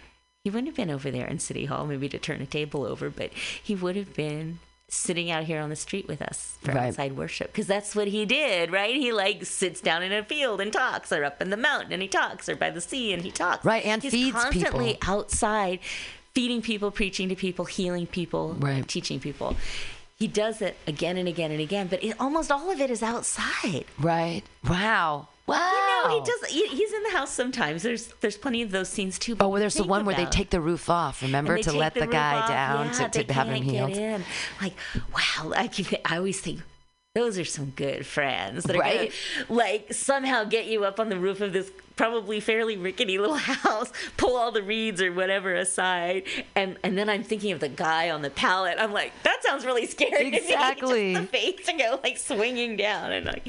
He wouldn't have been over there in City Hall, maybe to turn a table over, but he would have been sitting out here on the street with us for Right. outside worship because that's what he did, right? He like sits down in a field and talks, or up in the mountain and he talks, or by the sea and he talks. Right, and He's feeds constantly people. outside, feeding people, preaching to people, healing people, Right. teaching people. He does it again and again and again, but it, almost all of it is outside. Right. Wow. Wow. You know, he does. He, he's in the house sometimes. There's there's plenty of those scenes too. but Oh, well, there's the one where they about- take the roof off. Remember to let the, roof guy off. down Yeah, to, to have him healed. Get in. Like, wow! I keep. I always think those are some good friends that are Right. gonna like somehow get you up on the roof of this probably fairly rickety little [LAUGHS] house, pull all the reeds or whatever aside, and and then I'm thinking of the guy on the pallet. I'm like, that sounds really scary. to me. [LAUGHS] Exactly. Just the face to go like swinging down and like,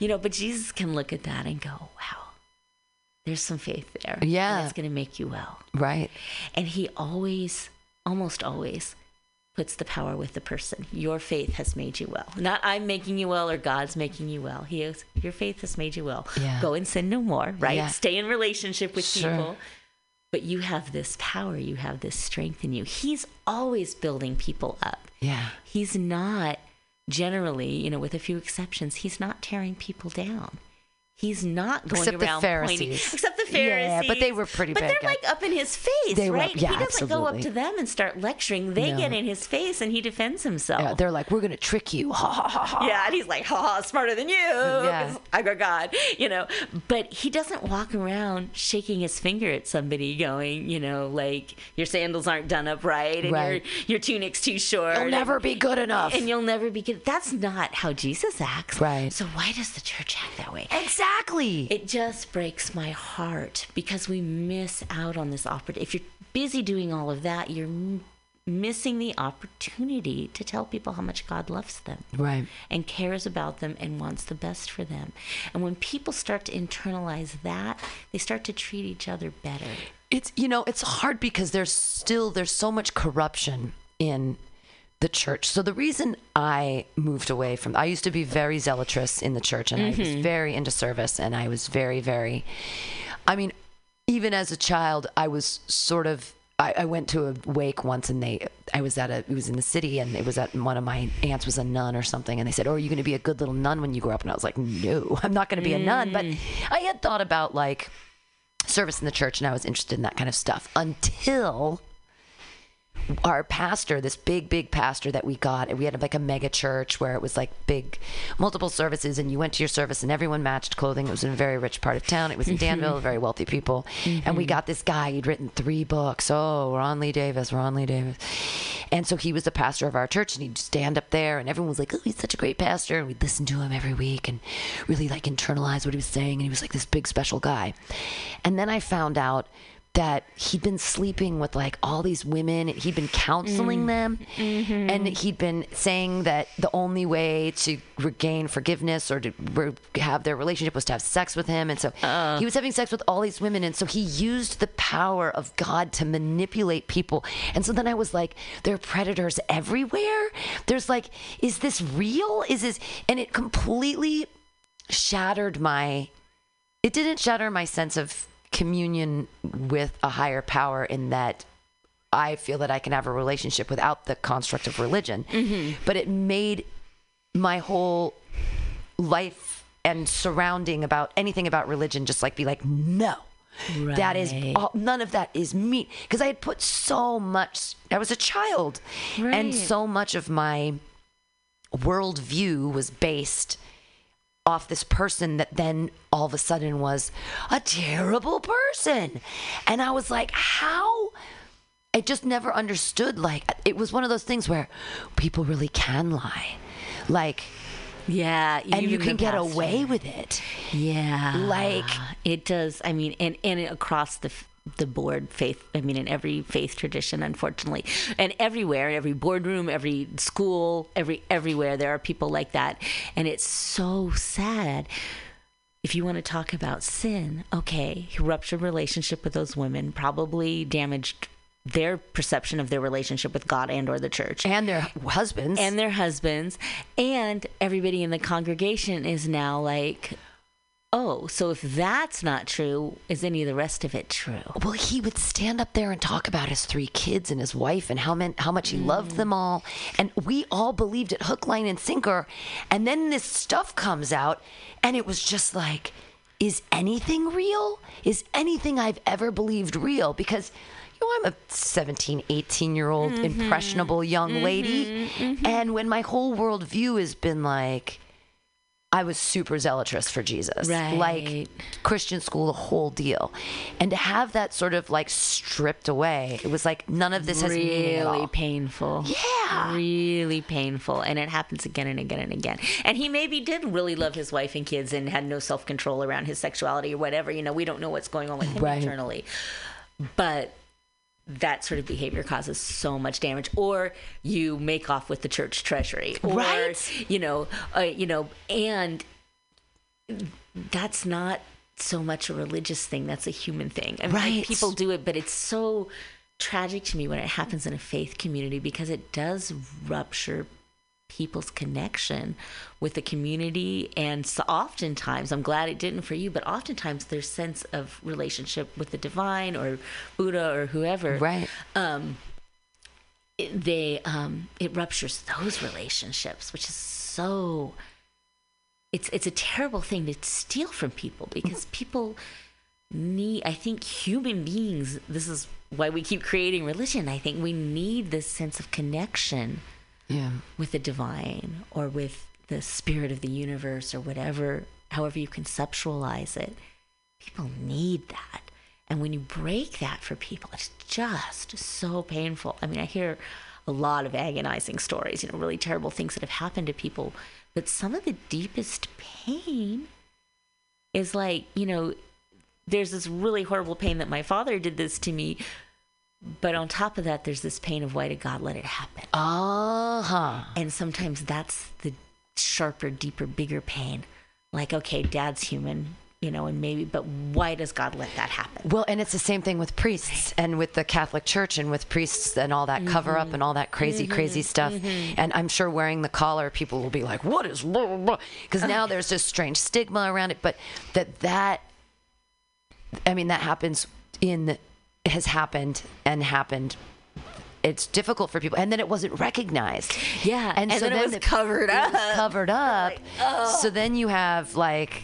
you know. But Jesus can look at that and go, wow. There's some faith there. and Yeah. it's going to make you well. Right. And he always, almost always, puts the power with the person. Your faith has made you well. Not I'm making you well or God's making you well. He is, your faith has made you well. Yeah. Go and sin no more, right? Yeah. Stay in relationship with Sure. people. But you have this power, you have this strength in you. He's always building people up. Yeah. He's not generally, you know, with a few exceptions, he's not tearing people down. He's not going Except the around pointing, Pharisees. except the Pharisees. Yeah, but they were pretty But bad they're guys. like up in his face, They were- right? yeah, he doesn't go up to them and start lecturing. They No. get in his face and he defends himself. Yeah, they're like, we're gonna trick you. Ha ha ha ha. Yeah, and he's like, ha ha, smarter than you. Yeah. I got God, you know. But he doesn't walk around shaking his finger at somebody, going, you know, like your sandals aren't done up right, and Right. your your tunic's too short. You'll and- never be good enough. and you'll never be good. That's not how Jesus acts. Right. So why does the church act that way? Exactly. Exactly. It just breaks my heart because we miss out on this opportunity. If you're busy doing all of that, you're m- missing the opportunity to tell people how much God loves them right. and cares about them and wants the best for them. And when people start to internalize that, they start to treat each other better. It's you know, it's hard because there's still there's so much corruption in the church. So the reason I moved away from I used to be very zealous in the church and I was mm-hmm. very into service and I was very very I mean even as a child I was sort of I, I went to a wake once and they I was at a it was in the city and it was at one of my aunts was a nun or something and they said, Oh, are you gonna be a good little nun when you grow up? And I was like, No, [LAUGHS] I'm not gonna be a nun. But mm. I had thought about like service in the church and I was interested in that kind of stuff until our pastor, this big, big pastor that we got, and we had like a mega church where it was like big, multiple services, and you went to your service and everyone matched clothing. It was in a very rich part of town. It was in mm-hmm. Danville, very wealthy people. And we mm-hmm. got this guy, he'd written three books. Oh, Ron Lee Davis, Ron Lee Davis. And so he was the pastor of our church, and he'd stand up there, and everyone was like, oh, he's such a great pastor. And we'd listen to him every week and really like internalize what he was saying. And he was like this big, special guy. And then I found out that he'd been sleeping with like all these women he'd been counseling mm. them mm-hmm. and he'd been saying that the only way to regain forgiveness or to re- have their relationship was to have sex with him and so uh. he was having sex with all these women and so he used the power of god to manipulate people. And so then i was like there are predators everywhere? There's like is this real? Is this and it completely shattered my it didn't shatter my sense of communion with a higher power in that I feel that I can have a relationship without the construct of religion. Mm-hmm. But it made my whole life and surrounding about anything about religion just like be like, no. That is all, none of that is me because I had put so much. I was a child, and so much of my worldview was based off this person that then all of a sudden was a terrible person. And I was like, how? I just never understood. Like, it was one of those things where people really can lie. Like, Yeah, and you can get away with it. Yeah, Like- it does. I mean, and and across the the board, faith. I mean, in every faith tradition, unfortunately, and everywhere, every boardroom, every school, every everywhere, there are people like that, and it's so sad. If you want to talk about sin, okay, he ruptured relationship with those women, probably damaged their perception of their relationship with God and or the church And their husbands. and their husbands and everybody in the congregation is now like oh so if that's not true is any of the rest of it true Well, he would stand up there and talk about his three kids and his wife and how men, how much he loved them mm. all, and we all believed it hook, line, and sinker. And then this stuff comes out, and it was just like, is anything real? Is anything I've ever believed real? Because. You know, I'm a 17, 18 year old mm-hmm. impressionable young lady. Mm-hmm. Mm-hmm. And when my whole worldview has been like, I was super zealous for Jesus. Like Christian school, the whole deal. And to have that sort of like stripped away, it was like none of this has meaning at really all. painful Yeah. really painful and it happens again and again and again and he maybe did really love his wife and kids and had no self-control around his sexuality or whatever you know we don't know what's going on with him Right. internally but that sort of behavior causes so much damage or you make off with the church treasury or Right. you know uh, you know and that's not so much a religious thing that's a human thing I mean, like, Right. people do it but it's so tragic to me when it happens in a faith community because it does rupture people's connection with the community. And so oftentimes i'm glad it didn't for you but oftentimes their sense of relationship with the divine or buddha or whoever. Right. um it, they um it ruptures those relationships which is so it's it's a terrible thing to steal from people because people need i think human beings this is why we keep creating religion i think we need this sense of connection Yeah. with the divine or with the spirit of the universe or whatever however you conceptualize it people need that and when you break that for people it's just so painful i mean i hear a lot of agonizing stories you know really terrible things that have happened to people but some of the deepest pain is like, you know, there's this really horrible pain that my father did this to me. But on top of that, there's this pain of why did God let it happen? Uh huh. And sometimes that's the sharper, deeper, bigger pain. Like, okay, dad's human, you know, and maybe, but why does God let that happen? Well, and it's the same thing with priests and with the Catholic Church and with priests and all that cover up and mm-hmm. all that crazy, mm-hmm. crazy stuff. Mm-hmm. And I'm sure wearing the collar, people will be like, "What is?" Because now there's this strange stigma around it. But that that, I mean, that happens in has happened and happened. It's difficult for people, and then it wasn't recognized. Yeah, and so then it was covered it was up. covered up. Oh. So then you have like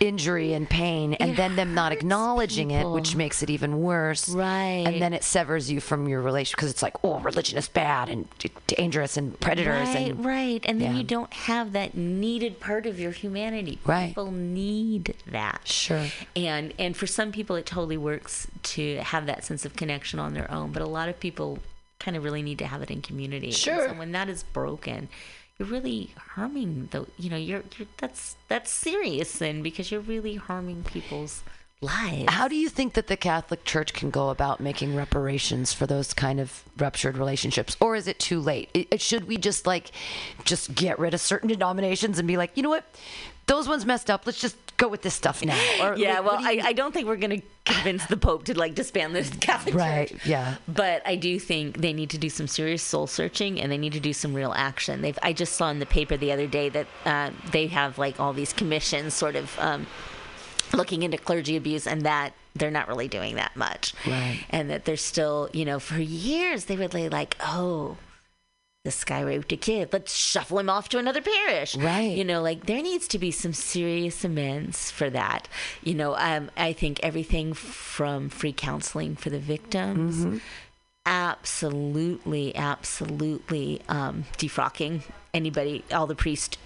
injury and pain, and It then them not acknowledging it, which makes it even worse. Right. And then it severs you from your relationship because it's like, oh, religion is bad and dangerous and predators Right, and right. And then Yeah. you don't have that needed part of your humanity. Right. People need that. Sure. And and for some people it totally works to have that sense of connection on their own, but a lot of people kind of really need to have it in community. And Sure. So when that is broken, you're really harming the you know, you're, you're that's that's serious then because you're really harming people's lives. How do you think that the Catholic Church can go about making reparations for those kind of ruptured relationships, or is it too late? It, it- should we just like just get rid of certain denominations and be like, you know what, those ones messed up. Let's just go with this stuff now. Or, [LAUGHS] yeah, like, well, do you- I, I don't think we're going to convince the Pope to like disband the [LAUGHS] Catholic Right, Church. yeah. But I do think they need to do some serious soul searching and they need to do some real action. They've I just saw in the paper the other day that uh, they have like all these commissions sort of um, looking into clergy abuse and that they're not really doing that much. Right. And that they're still, you know, for years they would lay like, oh, this guy raped a kid. Let's shuffle him off to another parish. Right. You know, like there needs to be some serious amends for that. You know, um, I think everything from free counseling for the victims, absolutely, absolutely um, defrocking anybody, all the priests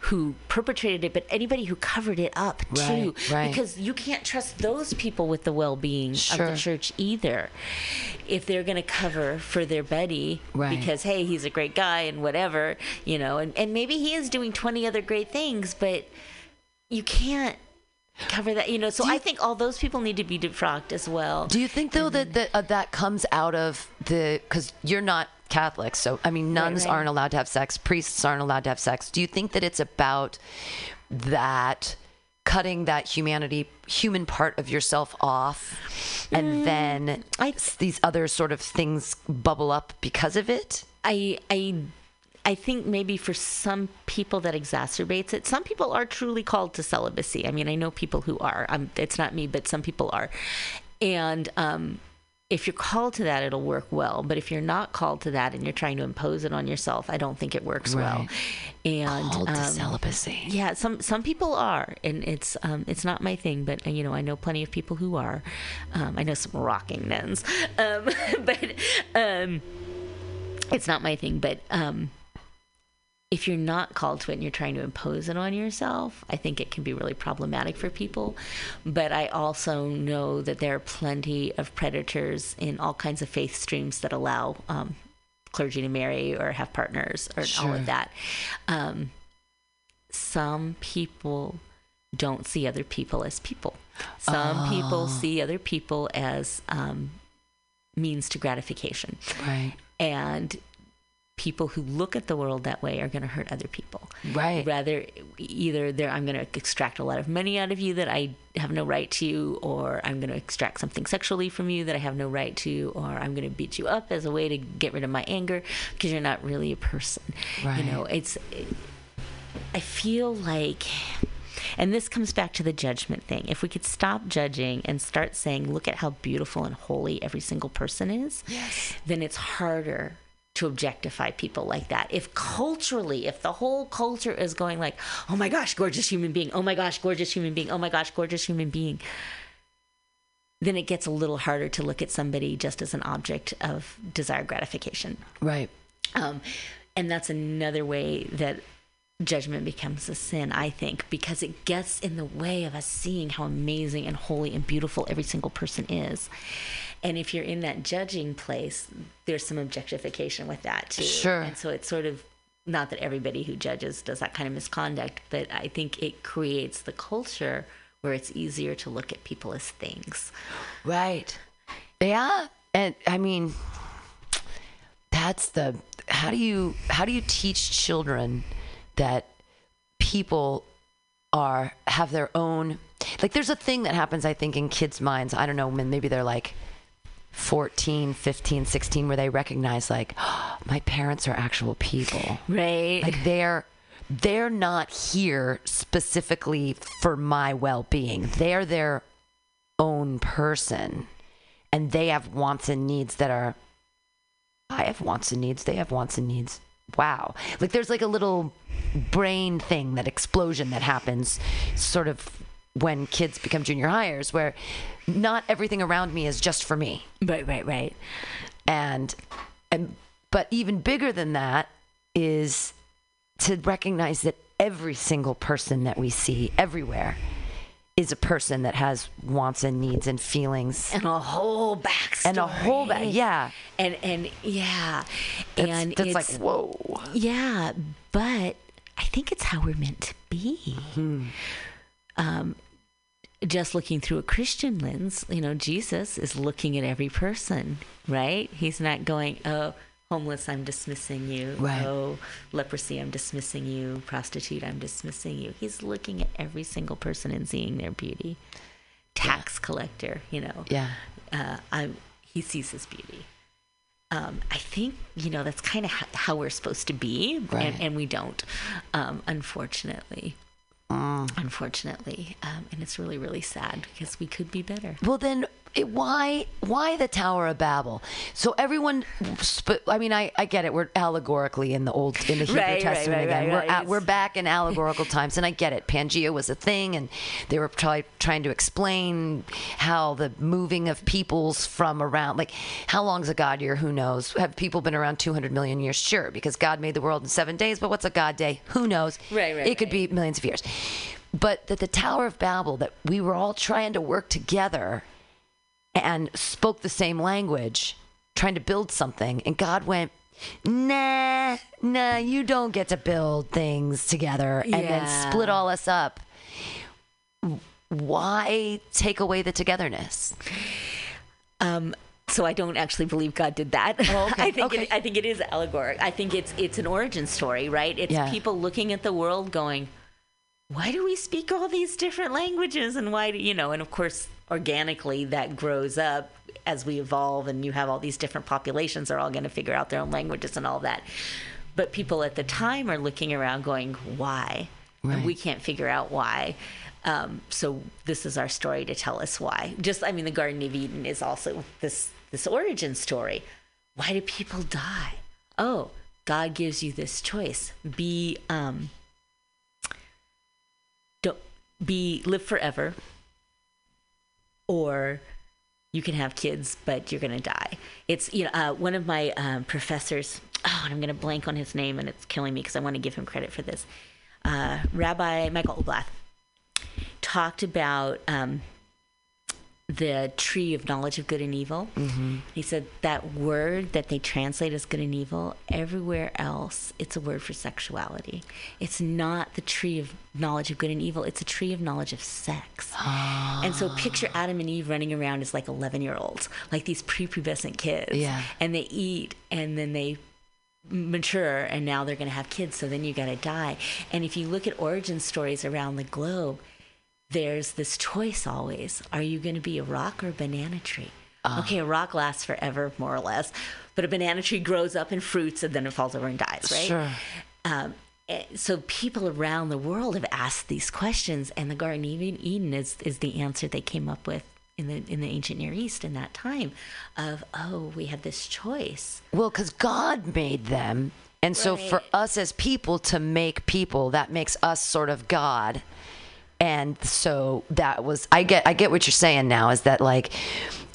who perpetrated it, but anybody who covered it up too. Right, right. Because you can't trust those people with the well-being Sure. of the church either. If they're going to cover for their buddy Right. because hey, he's a great guy and whatever, you know, and, and maybe he is doing 20 other great things, but you can't cover that, you know. So I think all those people need to be defrocked as well. Do you think though that that, uh, that comes out of the because you're not Catholic, so I mean nuns right. aren't allowed to have sex, priests aren't allowed to have sex. Do you think that it's about that cutting that humanity human part of yourself off, and then I- these other sort of things bubble up because of it? I I I think maybe for some people that exacerbates it. Some people are truly called to celibacy. I mean, I know people who are. Um, it's not me, but some people are. And um, if you're called to that, it'll work well. But if you're not called to that and you're trying to impose it on yourself, I don't think it works well. And Called to um, celibacy. yeah, some some people are, and it's um, it's not my thing, but you know I know plenty of people who are. Um, I know some rocking nuns, um, [LAUGHS] but um, it's not my thing. But um, if you're not called to it and you're trying to impose it on yourself, I think it can be really problematic for people. But I also know that there are plenty of predators in all kinds of faith streams that allow um, clergy to marry or have partners or all of that. Um, some people don't see other people as people. Some people see other people as um, means to gratification. Right. And people who look at the world that way are going to hurt other people. Right. Rather, either they're, I'm going to extract a lot of money out of you that I have no right to, or I'm going to extract something sexually from you that I have no right to, or I'm going to beat you up as a way to get rid of my anger because you're not really a person. Right. You know, it's. I feel like, and this comes back to the judgment thing. If we could stop judging and start saying, look at how beautiful and holy every single person is, yes. then it's harder to objectify people like that. If culturally, if the whole culture is going like, oh my gosh, gorgeous human being, oh my gosh, gorgeous human being, oh my gosh, gorgeous human being, then it gets a little harder to look at somebody just as an object of desired gratification. Right. Um, and that's another way that judgment becomes a sin, I think, because it gets in the way of us seeing how amazing and holy and beautiful every single person is. And if you're in that judging place, there's some objectification with that too. Sure. And so it's sort of not that everybody who judges does that kind of misconduct, but I think it creates the culture where it's easier to look at people as things. Right. Yeah. And I mean, that's the how do you how do you teach children that people are have their own like there's a thing that happens I think in kids' minds. I don't know, when maybe they're like 14, 15, 16 where they recognize like [GASPS] my parents are actual people. Right. Like they're they're not here specifically for my well-being. They're their own person and they have wants and needs that are I have wants and needs, they have wants and needs. Wow. Like there's like a little brain thing, that explosion that happens sort of when kids become junior highers where not everything around me is just for me right, right, right. and and but even bigger than that is to recognize that every single person that we see everywhere is a person that has wants and needs and feelings And a whole backstory. and a whole back yeah And and yeah. that's, and that's like whoa Yeah, but I think it's how we're meant to be. Um, just looking through a Christian lens, you know, Jesus is looking at every person, right? He's not going, oh, homeless, I'm dismissing you. Right. Oh, leprosy, I'm dismissing you. Prostitute, I'm dismissing you. He's looking at every single person and seeing their beauty. Tax collector, you know yeah uh, I, he sees his beauty. Um, I think you know that's kind of h- how we're supposed to be, Right. and, and we don't, um, unfortunately. Mm. Unfortunately, um, and it's really really sad because we could be better. Well, then it, why why the Tower of Babel? So everyone, sp- I mean, I, I get it. We're allegorically in the old in the Hebrew Right, Testament right, again. right, we're right. At, we're back in allegorical times, and I get it. Pangea was a thing, and they were try, trying to explain how the moving of peoples from around, like how long's a God year? Who knows? Have people been around 200 million years? Sure, because God made the world in seven days. But what's a God day? Who knows? Right, right, It could be millions of years. But that the Tower of Babel, that we were all trying to work together and spoke the same language, trying to build something. And God went, nah, nah, you don't get to build things together and then split all us up. Why take away the togetherness? Um, so I don't actually believe God did that. Oh, okay, [LAUGHS] I think okay. it, I think it is allegoric. I think it's it's an origin story, right? It's Yeah. people looking at the world going, why do we speak all these different languages and why do you know and of course organically that grows up as we evolve and you have all these different populations are all going to figure out their own languages and all that. But people at the time are looking around going why? Right. and we can't figure out why. Um, so this is our story to tell us why. Just i mean the garden of eden is also this this origin story. Why do people die? Oh god gives you this choice. Be um don't be live forever or you can have kids but you're gonna die. It's you know uh, one of my um, professors oh and i'm gonna blank on his name and it's killing me because i want to give him credit for this. Uh, rabbi michael oblath talked about um, the tree of knowledge of good and evil. Mm-hmm. He said that word that they translate as good and evil, everywhere else, it's a word for sexuality. It's not the tree of knowledge of good and evil, it's a tree of knowledge of sex. And so picture Adam and Eve running around as like 11 year olds, like these prepubescent kids. Yeah. And they eat and then they mature and now they're going to have kids so then you got to die and if you look at origin stories around the globe there's this choice always are you going to be a rock or a banana tree okay a rock lasts forever more or less but a banana tree grows up and fruits and then it falls over and dies right Sure. um, eh, so people around the world have asked these questions and the garden of eden is, is the answer they came up with in the in the ancient near east in that time of oh we have this choice Well, because God made them. And so for us as people to make people, that makes us sort of God. And so that was I get I get what you're saying now is that like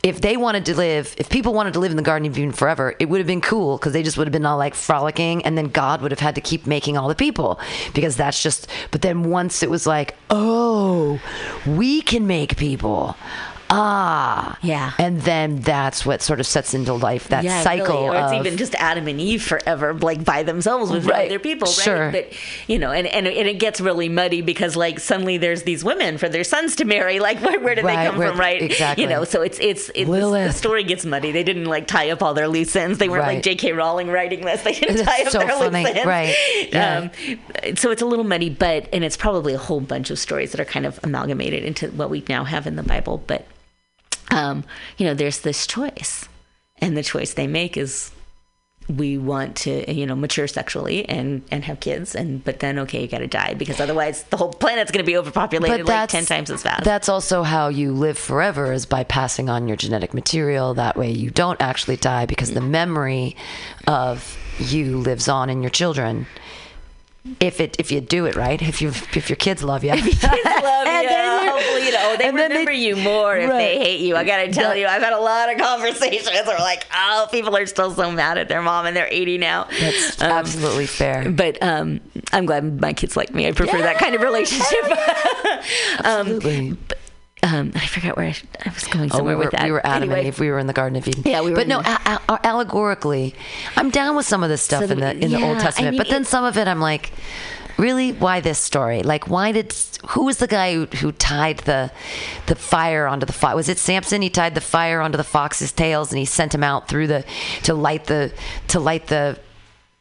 if they wanted to live if people wanted to live in the Garden of Eden forever, it would have been cool because they just would have been all like frolicking and then God would have had to keep making all the people because that's just but then once it was like, oh, we can make people. Ah. Yeah. And then that's what sort of sets into life that yeah, cycle really. or it's of even just Adam and Eve forever, like by themselves with Right. other people, right? Sure. But you know, and, and and it gets really muddy because like suddenly there's these women for their sons to marry. Like [LAUGHS] where, where did Right, they come where- from, right? exactly. You know, so it's it's it, the, story gets muddy. They didn't like tie up all their loose ends. They weren't like J.K. Rowling writing this. They didn't That's tie up so their funny. loose ends. Right. Yeah. Um, so it's a little muddy, but and it's probably a whole bunch of stories that are kind of amalgamated into what we now have in the Bible. But um, you know, there's this choice, and the choice they make is we want to you know mature sexually and and have kids and but then okay you got to die because otherwise the whole planet's going to be overpopulated like 10 times as fast That's also how you live forever is by passing on your genetic material. That way you don't actually die because the memory of you lives on in your children. If it if you do it right, if you if your kids love you, love you. [LAUGHS] And then you- They and then they- remember you more if they hate you. I gotta tell That- you, I've had a lot of conversations where like, oh, people are still so mad at their mom and they're 80 now. that's Um, absolutely fair. But um, I'm glad my kids like me. I prefer that kind of relationship. [LAUGHS] Absolutely. um, I forgot where I, I was going Oh, somewhere we were, with that. we were Adam Anyway, and Eve. We were in the Garden of Eden. Yeah, we were But no, a- a- allegorically, I'm down with some of this stuff So in the the- in the yeah, Old I Testament. mean, but then it- some of it, I'm like, really, why this story? Like, why did who was the guy who, who tied the the fire onto the fox? Was it Samson? He tied the fire onto the fox's tails and he sent him out through the to light the to light the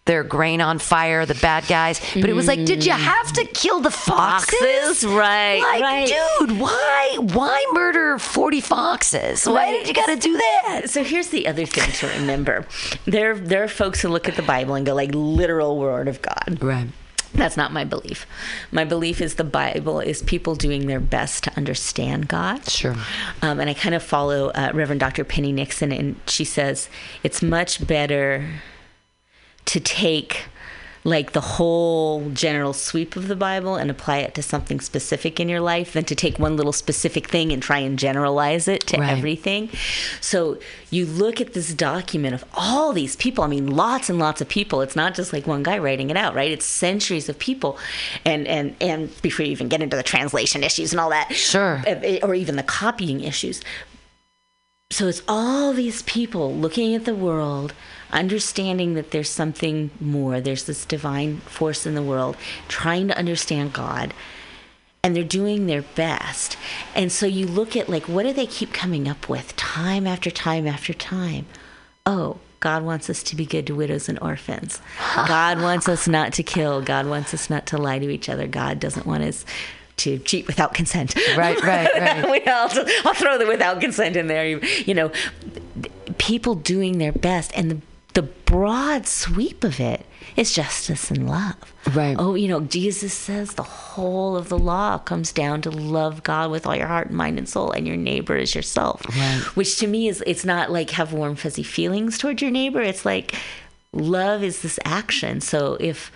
their grain on fire, the bad guys. But it was like, did you have to kill the foxes? Foxes, right, Like, right. dude, why why murder forty foxes? Why Right. did you got to do that? So here's the other thing to remember: there, there are folks who look at the Bible and go like literal word of God. Right. That's not my belief. My belief is the Bible is people doing their best to understand God. Sure. Um, and I kind of follow uh, Reverend Dr. Penny Nixon, and she says it's much better to take like the whole general sweep of the Bible and apply it to something specific in your life than to take one little specific thing and try and generalize it to Right. everything. So you look at this document of all these people, I mean lots and lots of people. It's not just like one guy writing it out, right? It's centuries of people. And and and before you even get into the translation issues and all that. Sure. uh, Or even the copying issues so it's all these people looking at the world understanding that there's something more. There's this divine force in the world trying to understand god and they're doing their best. And so you look at like what do they keep coming up with time after time after time? Oh god wants us to be good to widows and orphans. God wants us not to kill. God wants us not to lie to each other. God doesn't want us to cheat without consent. Right, [LAUGHS] right, right. we all, I'll throw the without consent in there. You, you know, people doing their best, and the the broad sweep of it is justice and love. Right. Oh, you know, Jesus says the whole of the law comes down to love God with all your heart and mind and soul, and your neighbor as yourself. Right. Which to me is it's not like have warm fuzzy feelings toward your neighbor. It's like love is this action. So if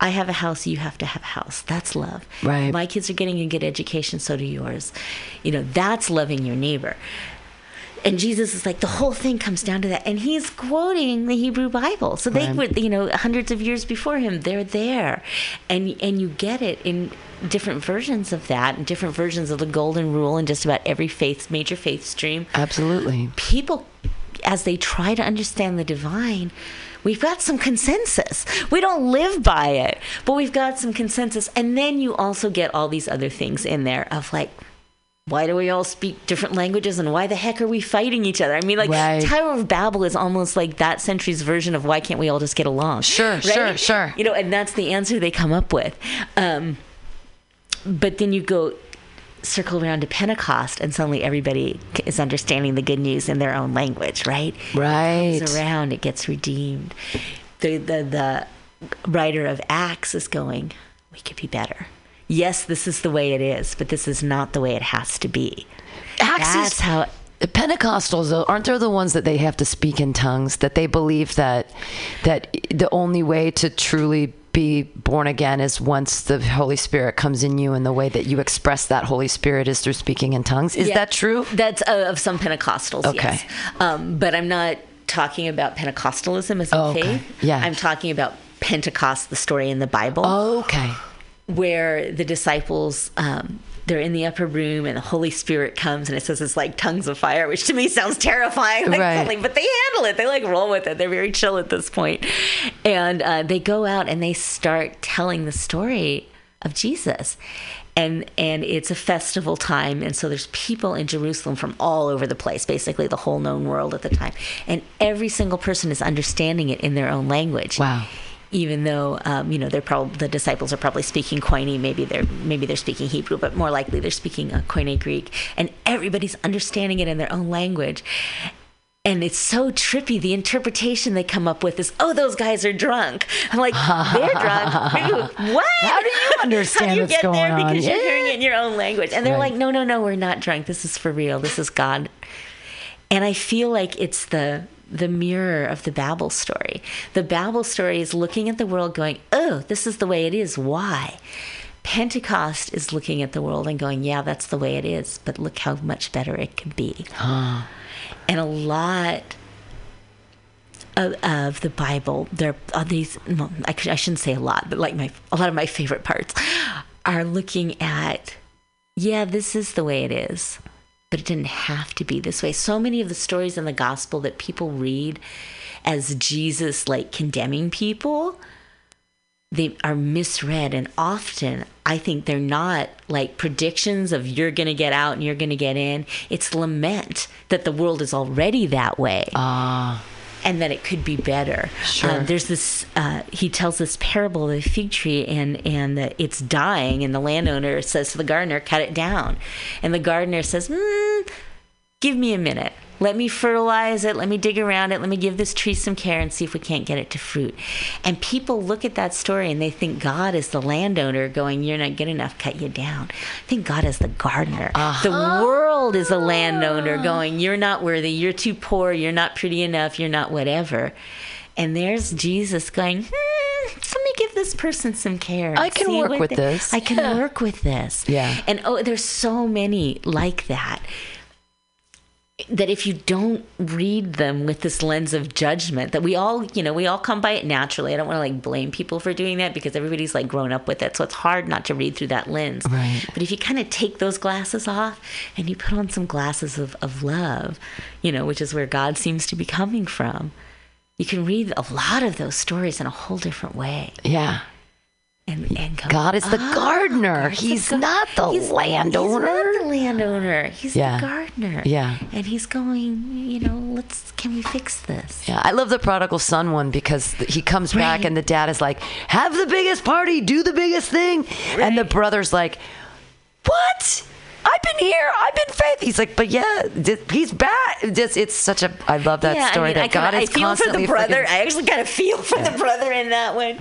I have a house, you have to have a house. That's love. Right. My kids are getting a good education, so do yours. You know, that's loving your neighbor. And Jesus is like the whole thing comes down to that, and he's quoting the Hebrew Bible. So they Right. were, you know, hundreds of years before him. They're there, and and you get it in different versions of that, and different versions of the Golden Rule, in just about every faith, major faith stream Absolutely. people as they try to understand the divine we've got some consensus we don't live by it but we've got some consensus and then you also get all these other things in there of like why do we all speak different languages and why the heck are we fighting each other? I mean, like, Right. Tower of Babel is almost like that century's version of why can't we all just get along? Sure, sure, sure. You know, and that's the answer they come up with. Um, but then you go circle around to Pentecost, and suddenly everybody is understanding the good news in their own language, right? Right. It goes around, it gets redeemed. The, the, the writer of Acts is going, we could be better. Yes, this is the way it is, but this is not the way it has to be. Acts That's how. Pentecostals though, aren't they the ones that they have to speak in tongues? That they believe that that the only way to truly be born again is once the Holy Spirit comes in you, and the way that you express that Holy Spirit is through speaking in tongues. Is Yeah, that true? That's uh, of some Pentecostals, Okay. yes. Um, but I'm not talking about Pentecostalism as a Oh, okay. faith. Yeah. I'm talking about Pentecost, the story in the Bible. Okay. Where the disciples um, they're in the upper room and the Holy Spirit comes and it says it's like tongues of fire, which to me sounds terrifying. [LAUGHS] Like Right. something, but they handle it. They like roll with it. They're very chill at this point. And uh, they go out and they start telling the story of Jesus. And and it's a festival time, and so there's people in Jerusalem from all over the place, basically the whole known world at the time, and every single person is understanding it in their own language Wow. Even though um, you know they're probably the disciples are probably speaking Koine, maybe they're maybe they're speaking Hebrew, but more likely they're speaking uh, Koine Greek, and everybody's understanding it in their own language. And it's so trippy. The interpretation they come up with is, "Oh, those guys are drunk." I'm like, "They're drunk." [LAUGHS] Maybe- what? How do you understand How do you what's get there on? because you're hearing it in your own language? And they're Right. like, "No, no, no, we're not drunk. This is for real. This is God." And I feel like it's the the mirror of the Babel story. The Babel story is looking at the world going, "Oh, this is the way it is. Why?" Pentecost is looking at the world and going, "Yeah, that's the way it is, but look how much better it could be." And a lot of, of the Bible, there are these. Well, I, could- I shouldn't say a lot, but like my a lot of my favorite parts are looking at, yeah, this is the way it is, but it didn't have to be this way. So many of the stories in the gospel that people read as Jesus like condemning people, they are misread and often I think they're not like predictions of you're going to get out and you're going to get in. It's lament that the world is already that way Ah. And that it could be better. Sure. Um, there's this. Uh, he tells this parable of the fig tree, and and that it's dying, and the landowner says to the gardener, "Cut it down," and the gardener says, mm, "Give me a minute. Let me fertilize it. Let me dig around it. Let me give this tree some care and see if we can't get it to fruit." And people look at that story and they think God is the landowner going, "You're not good enough. Cut you down." I think God is the gardener. The world is a landowner going, "You're not worthy. You're too poor. You're not pretty enough. You're not whatever." And there's Jesus going, hmm, let me give this person some care. I can work with they- this. I can Yeah. work with this. Yeah. And oh, there's so many like that. That if you don't read them with this lens of judgment, that we all, you know, we all come by it naturally. I don't want to like blame people for doing that because everybody's like grown up with it. So it's hard not to read through that lens. Right. But if you kind of take those glasses off and you put on some glasses of, of love, you know, which is where God seems to be coming from, you can read a lot of those stories in a whole different way. Yeah. And, and go, God is the "Ah, gardener. The He's gar- not the he's- landowner." He's not the landowner. He's Yeah. the gardener. Yeah. And he's going, you know, let's, can we fix this? Yeah, I love the prodigal son one because he comes back and the dad is like, "Have the biggest party, do the biggest thing," and the brother's like, "What? I've been here. I've been faith." He's like, "But yeah, he's back." Just it's such a. I love that yeah, story I mean, that I, kinda, God is I feel for the brother. friggin- I actually kind of feel for the brother in that one.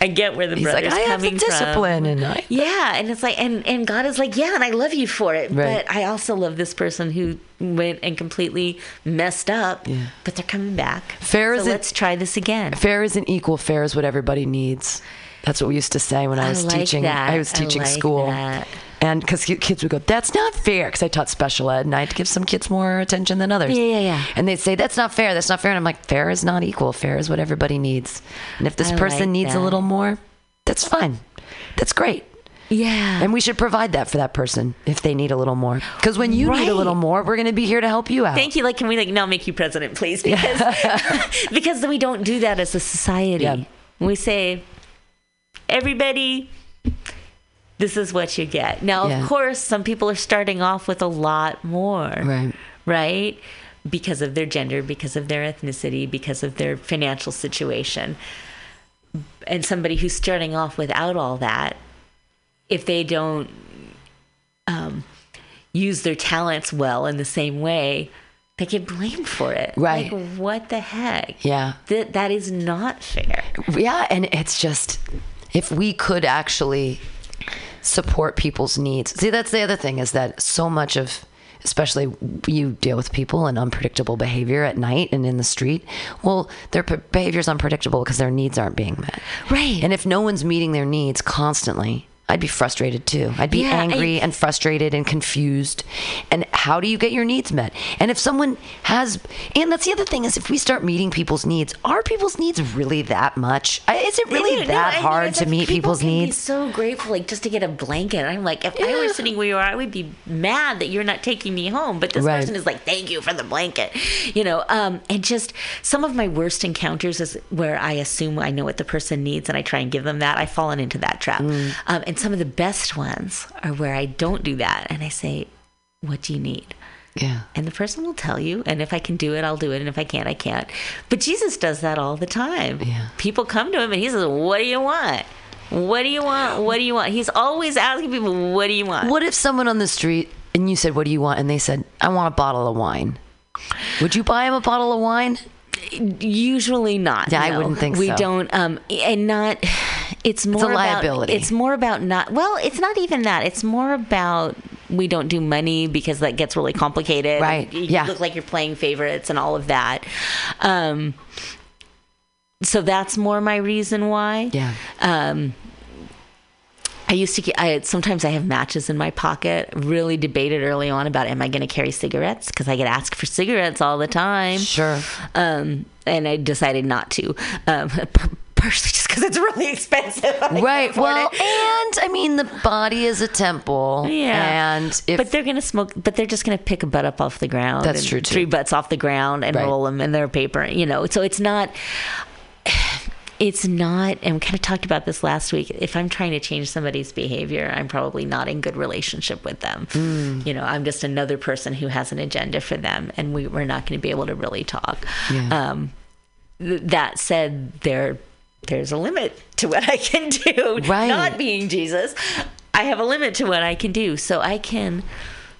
I get where the He's like, brother's "I have the coming from. discipline," and I. Yeah, and it's like, and and God is like, yeah, and I love you for it, Right. but I also love this person who went and completely messed up. Yeah. But they're coming back. Fair so let's try this again. Fair isn't equal. Fair is what everybody needs. That's what we used to say when I I was like teaching. that. I was I teaching like school, that. And because kids would go, "That's not fair," because I taught special ed, and I had to give some kids more attention than others. Yeah, yeah, yeah. And they'd say, "That's not fair. That's not fair." And I'm like, "Fair is not equal. Fair is what everybody needs. And if this I person like needs a little more, that's fine. That's great." Yeah. And we should provide that for that person if they need a little more. Because when you need a little more, we're going to be here to help you out. Thank you. Like, can we like now make you president, please? Because [LAUGHS] [LAUGHS] because we don't do that as a society. Yeah. We say, everybody, this is what you get. Now, Yeah. of course, some people are starting off with a lot more. Right. Right. Because of their gender, because of their ethnicity, because of their financial situation. And somebody who's starting off without all that, if they don't um, use their talents well in the same way, they get blamed for it. Right. Like, what the heck? Yeah. That that is not fair. Yeah, and it's just if we could actually support people's needs. See, that's the other thing is that so much of especially you deal with people and unpredictable behavior at night and in the street. Well, their behavior is unpredictable because their needs aren't being met. Right. And if no one's meeting their needs constantly, I'd be frustrated too. I'd be Yeah, I- angry and frustrated and confused. And how do you get your needs met? And if someone has, and that's the other thing is if we start meeting people's needs, are people's needs really that much? Is it really No, no, that I mean, hard to meet people people's needs? so grateful, like just to get a blanket. I'm like, if I were sitting where you are, I would be mad that you're not taking me home. But this Right. person is like, thank you for the blanket, you know. Um, and just some of my worst encounters is where I assume I know what the person needs and I try and give them that. I've fallen into that trap. Mm. Um, and some of the best ones are where I don't do that and I say, what do you need? Yeah. and the person will tell you and if i can do it i'll do it and if i can't i can't but jesus does that all the time Yeah. people come to him and he says what do you want what do you want what do you want he's always asking people what do you want What if someone on the street and you said, "What do you want?" and they said, "I want a bottle of wine." Would you buy him a bottle of wine? usually not Yeah, I wouldn't think we so. We don't um and not it's more a about- liability. it's more about not well it's not even that it's more about we don't do money because that gets really complicated Right, you yeah. look like you're playing favorites and all of that um so that's more my reason why Yeah. um I used to I sometimes I have matches in my pocket. Really debated early on about am I going to carry cigarettes because I get asked for cigarettes all the time. Sure. Um, and I decided not to. Um, partially just because it's really expensive. [LAUGHS] Right. Well, it. and I mean, the body is a temple. Yeah. And if but they're gonna smoke. But they're just gonna pick a butt up off the ground. That's true, too. Three butts off the ground and Right. roll them in their paper. You know. So it's not. [SIGHS] It's not, and we kind of talked about this last week. If I'm trying to change somebody's behavior, I'm probably not in good relationship with them. Hmm. You know, I'm just another person who has an agenda for them, and we, we're not going to be able to really talk. Yeah. Um, th- that said, there there's a limit to what I can do. [LAUGHS] Right. Not being Jesus, I have a limit to what I can do. So I can,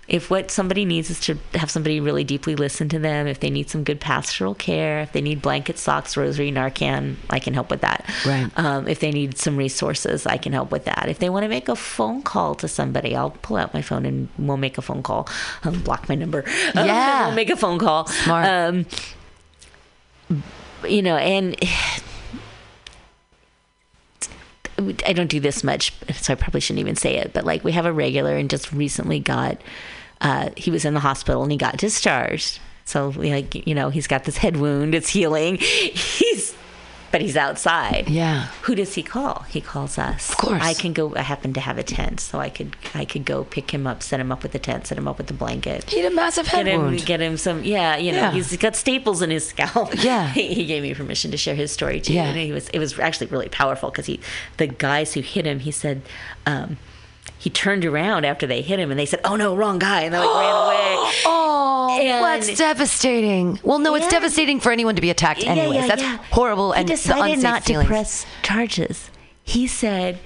if what somebody needs is to have somebody really deeply listen to them, if they need some good pastoral care, if they need blanket, socks, rosary, Narcan, I can help with that. Right. Um, if they need some resources, I can help with that. If they want to make a phone call to somebody, I'll pull out my phone and we'll make a phone call. Um, block my number. Um, [LAUGHS] Yeah. we'll make a phone call. Smart. Um, you know, and I don't do this much, so I probably shouldn't even say it. But like, we have a regular, and just recently got. Uh, he was in the hospital and he got discharged. So like, you know, he's got this head wound. It's healing. [LAUGHS] He's, but he's outside. Yeah. Who does he call? He calls us. Of course. I can go. I happen to have a tent, so I could I could go pick him up, set him up with the tent, set him up with the blanket. he had a massive head Get him, wound. get him some, yeah, you know, Yeah. he's got staples in his scalp. [LAUGHS] Yeah. he, [LAUGHS] he gave me permission to share his story too, Yeah. and he was, it was actually really powerful because he, the guys who hit him, he said, um, he turned around after they hit him, and they said, "Oh no, wrong guy," and they like ran [GASPS] away. Oh, And- that's devastating. Well, no, it's devastating for anyone to be attacked Yeah, anyways. yeah, that's yeah. horrible He and decided unsafe not feelings. to press charges. He said,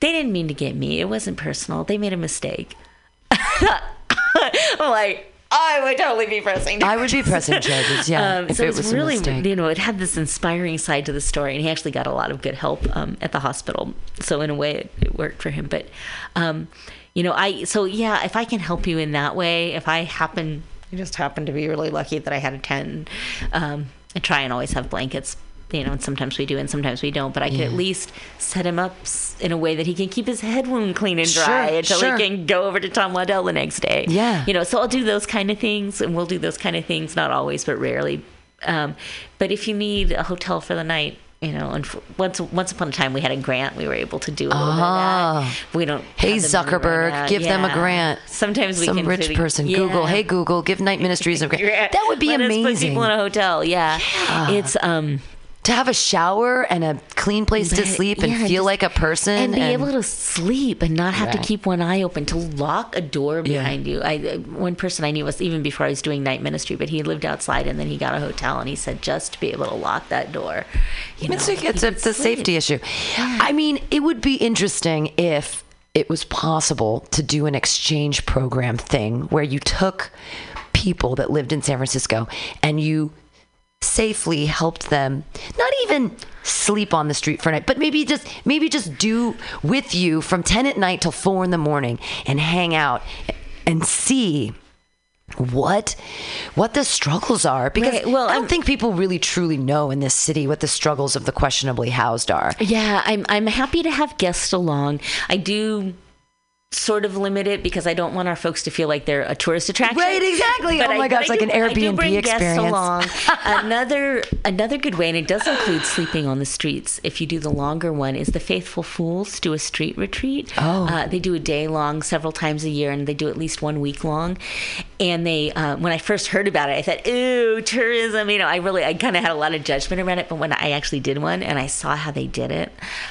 "They didn't mean to get me. It wasn't personal. They made a mistake." I'm [LAUGHS] like, I would totally be pressing. Charges. I would be pressing charges, yeah, Um, if so it it was, really, you know, it had this inspiring side to the story, and he actually got a lot of good help um, at the hospital. So in a way, it, it worked for him. But, um, you know, I so yeah, if I can help you in that way, if I happen, I just happen to be really lucky that I had a tent. Um, I try and always have blankets. You know, and sometimes we do, and sometimes we don't. But I can at least set him up in a way that he can keep his head wound clean and dry Sure, until sure. he can go over to Tom Waddell the next day. Yeah. You know, so I'll do those kind of things, and we'll do those kind of things, not always, but rarely. Um, but if you need a hotel for the night, you know, and once once upon a time we had a grant, we were able to do a little bit of Ah. that. We don't. Hey Zuckerberg, give them a grant. Sometimes we Some can rich person. yeah. Google. Hey Google, give Night Ministries a grant. [LAUGHS] Yeah. That would be Let amazing. put people in a hotel. Yeah. It's um. To have a shower and a clean place to sleep and yeah, feel like a person and be able to sleep and not have Right. to keep one eye open to lock a door behind you. I uh, one person I knew was even before I was doing night ministry, but he lived outside and then he got a hotel and he said just to be able to lock that door. You know, It's it's a, it's a safety issue. I mean, it would be interesting if it was possible to do an exchange program thing where you took people that lived in San Francisco and you safely helped them not even sleep on the street for a night but maybe just maybe just do with you from 10 at night till 4 in the morning and hang out and see what what the struggles are because Right, well, I don't I'm- think people really truly know in this city what the struggles of the questionably housed are. Yeah, I'm I'm happy to have guests along. I do sort of limit it because I don't want our folks to feel like they're a tourist attraction. Right, exactly. But Oh my I- gosh, like do- an Airbnb experience. along. [LAUGHS] another another good way, and it does include sleeping on the streets. If you do the longer one, is the Faithful Fools do a street retreat. Oh. uh, they do a day long, several times a year, and they do at least one week long. And they, uh, when I first heard about it, I thought, "Ooh, tourism!" You know, I really, I kind of had a lot of judgment around it. But when I actually did one and I saw how they did it,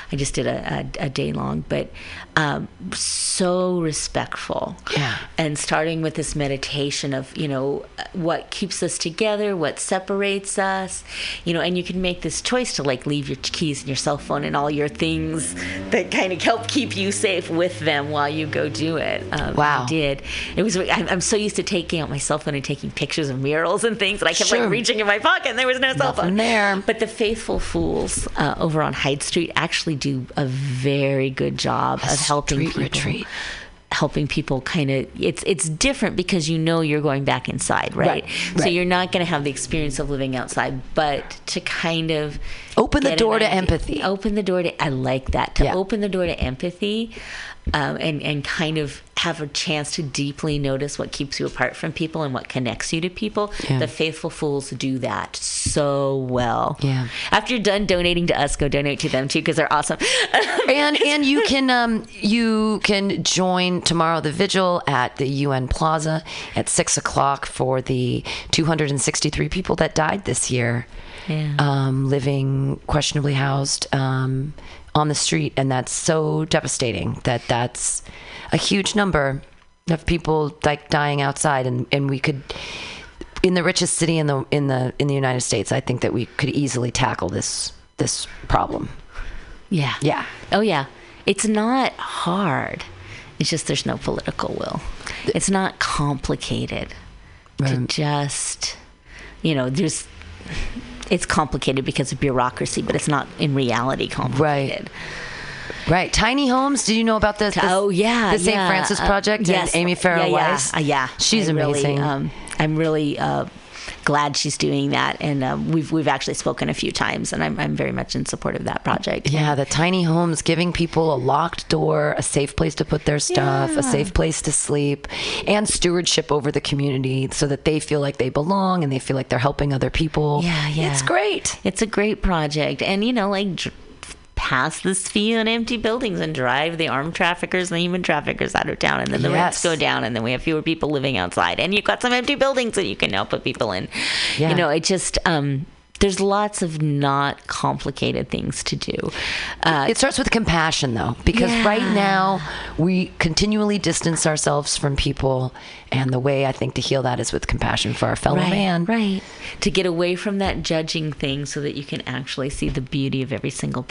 I just did a, a, a day long, but um, so respectful. Yeah. And starting with this meditation of, you know, what keeps us together, what separates us, you know, and you can make this choice to like leave your keys and your cell phone and all your things that kind of help keep you safe with them while you go do it. Um, Wow. I did. It was, I'm, I'm so used to taking out my cell phone and taking pictures of murals and things that I kept Sure. like reaching in my pocket and there was no cell Nothing phone. there. But the Faithful Fools uh, over on Hyde Street actually do a very good job of helping people. retreat. Helping people kind of it's it's different because you know you're going back inside, right? Right, So right. you're not going to have the experience of living outside, but to kind of Open the an door to empathy. Open the door to I like that to Yeah. open the door to empathy, um, and and kind of have a chance to deeply notice what keeps you apart from people and what connects you to people. Yeah. The faithful fools do that so well. Yeah. After you're done donating to us, go donate to them too because they're awesome. [LAUGHS] and and you can um you can join tomorrow the vigil at the UN Plaza at six o'clock for the 263 people that died this year, Yeah. um, living questionably housed um, on the street, and that's so devastating that that's a huge number of people like dying outside, and and we could. In the richest city in the in the in the United States, I think that we could easily tackle this this problem. Yeah. Yeah. Oh, yeah. It's not hard. It's just there's no political will. It's not complicated to just, you know, there's, it's complicated because of bureaucracy, but it's not in reality complicated. Right, Right. tiny homes. Do you know about this? this Oh yeah, the St. yeah. Francis Uh, Project yes. Amy Farah yeah, yeah. Weiss. Uh, yeah, she's I really, amazing. um, I'm really uh, glad she's doing that, and um, we've we've actually spoken a few times, and I'm I'm very much in support of that project. yeah, the tiny homes giving people a locked door, a safe place to put their stuff, a safe place to sleep, and stewardship over the community so that they feel like they belong and they feel like they're helping other people. Yeah, yeah. It's great. It's a great project, and you know, like pass this fee on empty buildings and drive the armed traffickers and the human traffickers out of town, and then the rents go down, and then we have fewer people living outside, and you've got some empty buildings that you can now put people in. Yeah. You know, it just um, there's lots of not complicated things to do. Uh, It starts with compassion, though, because right now we continually distance ourselves from people, and the way I think to heal that is with compassion for our fellow right, man. right. To get away from that judging thing, so that you can actually see the beauty of every single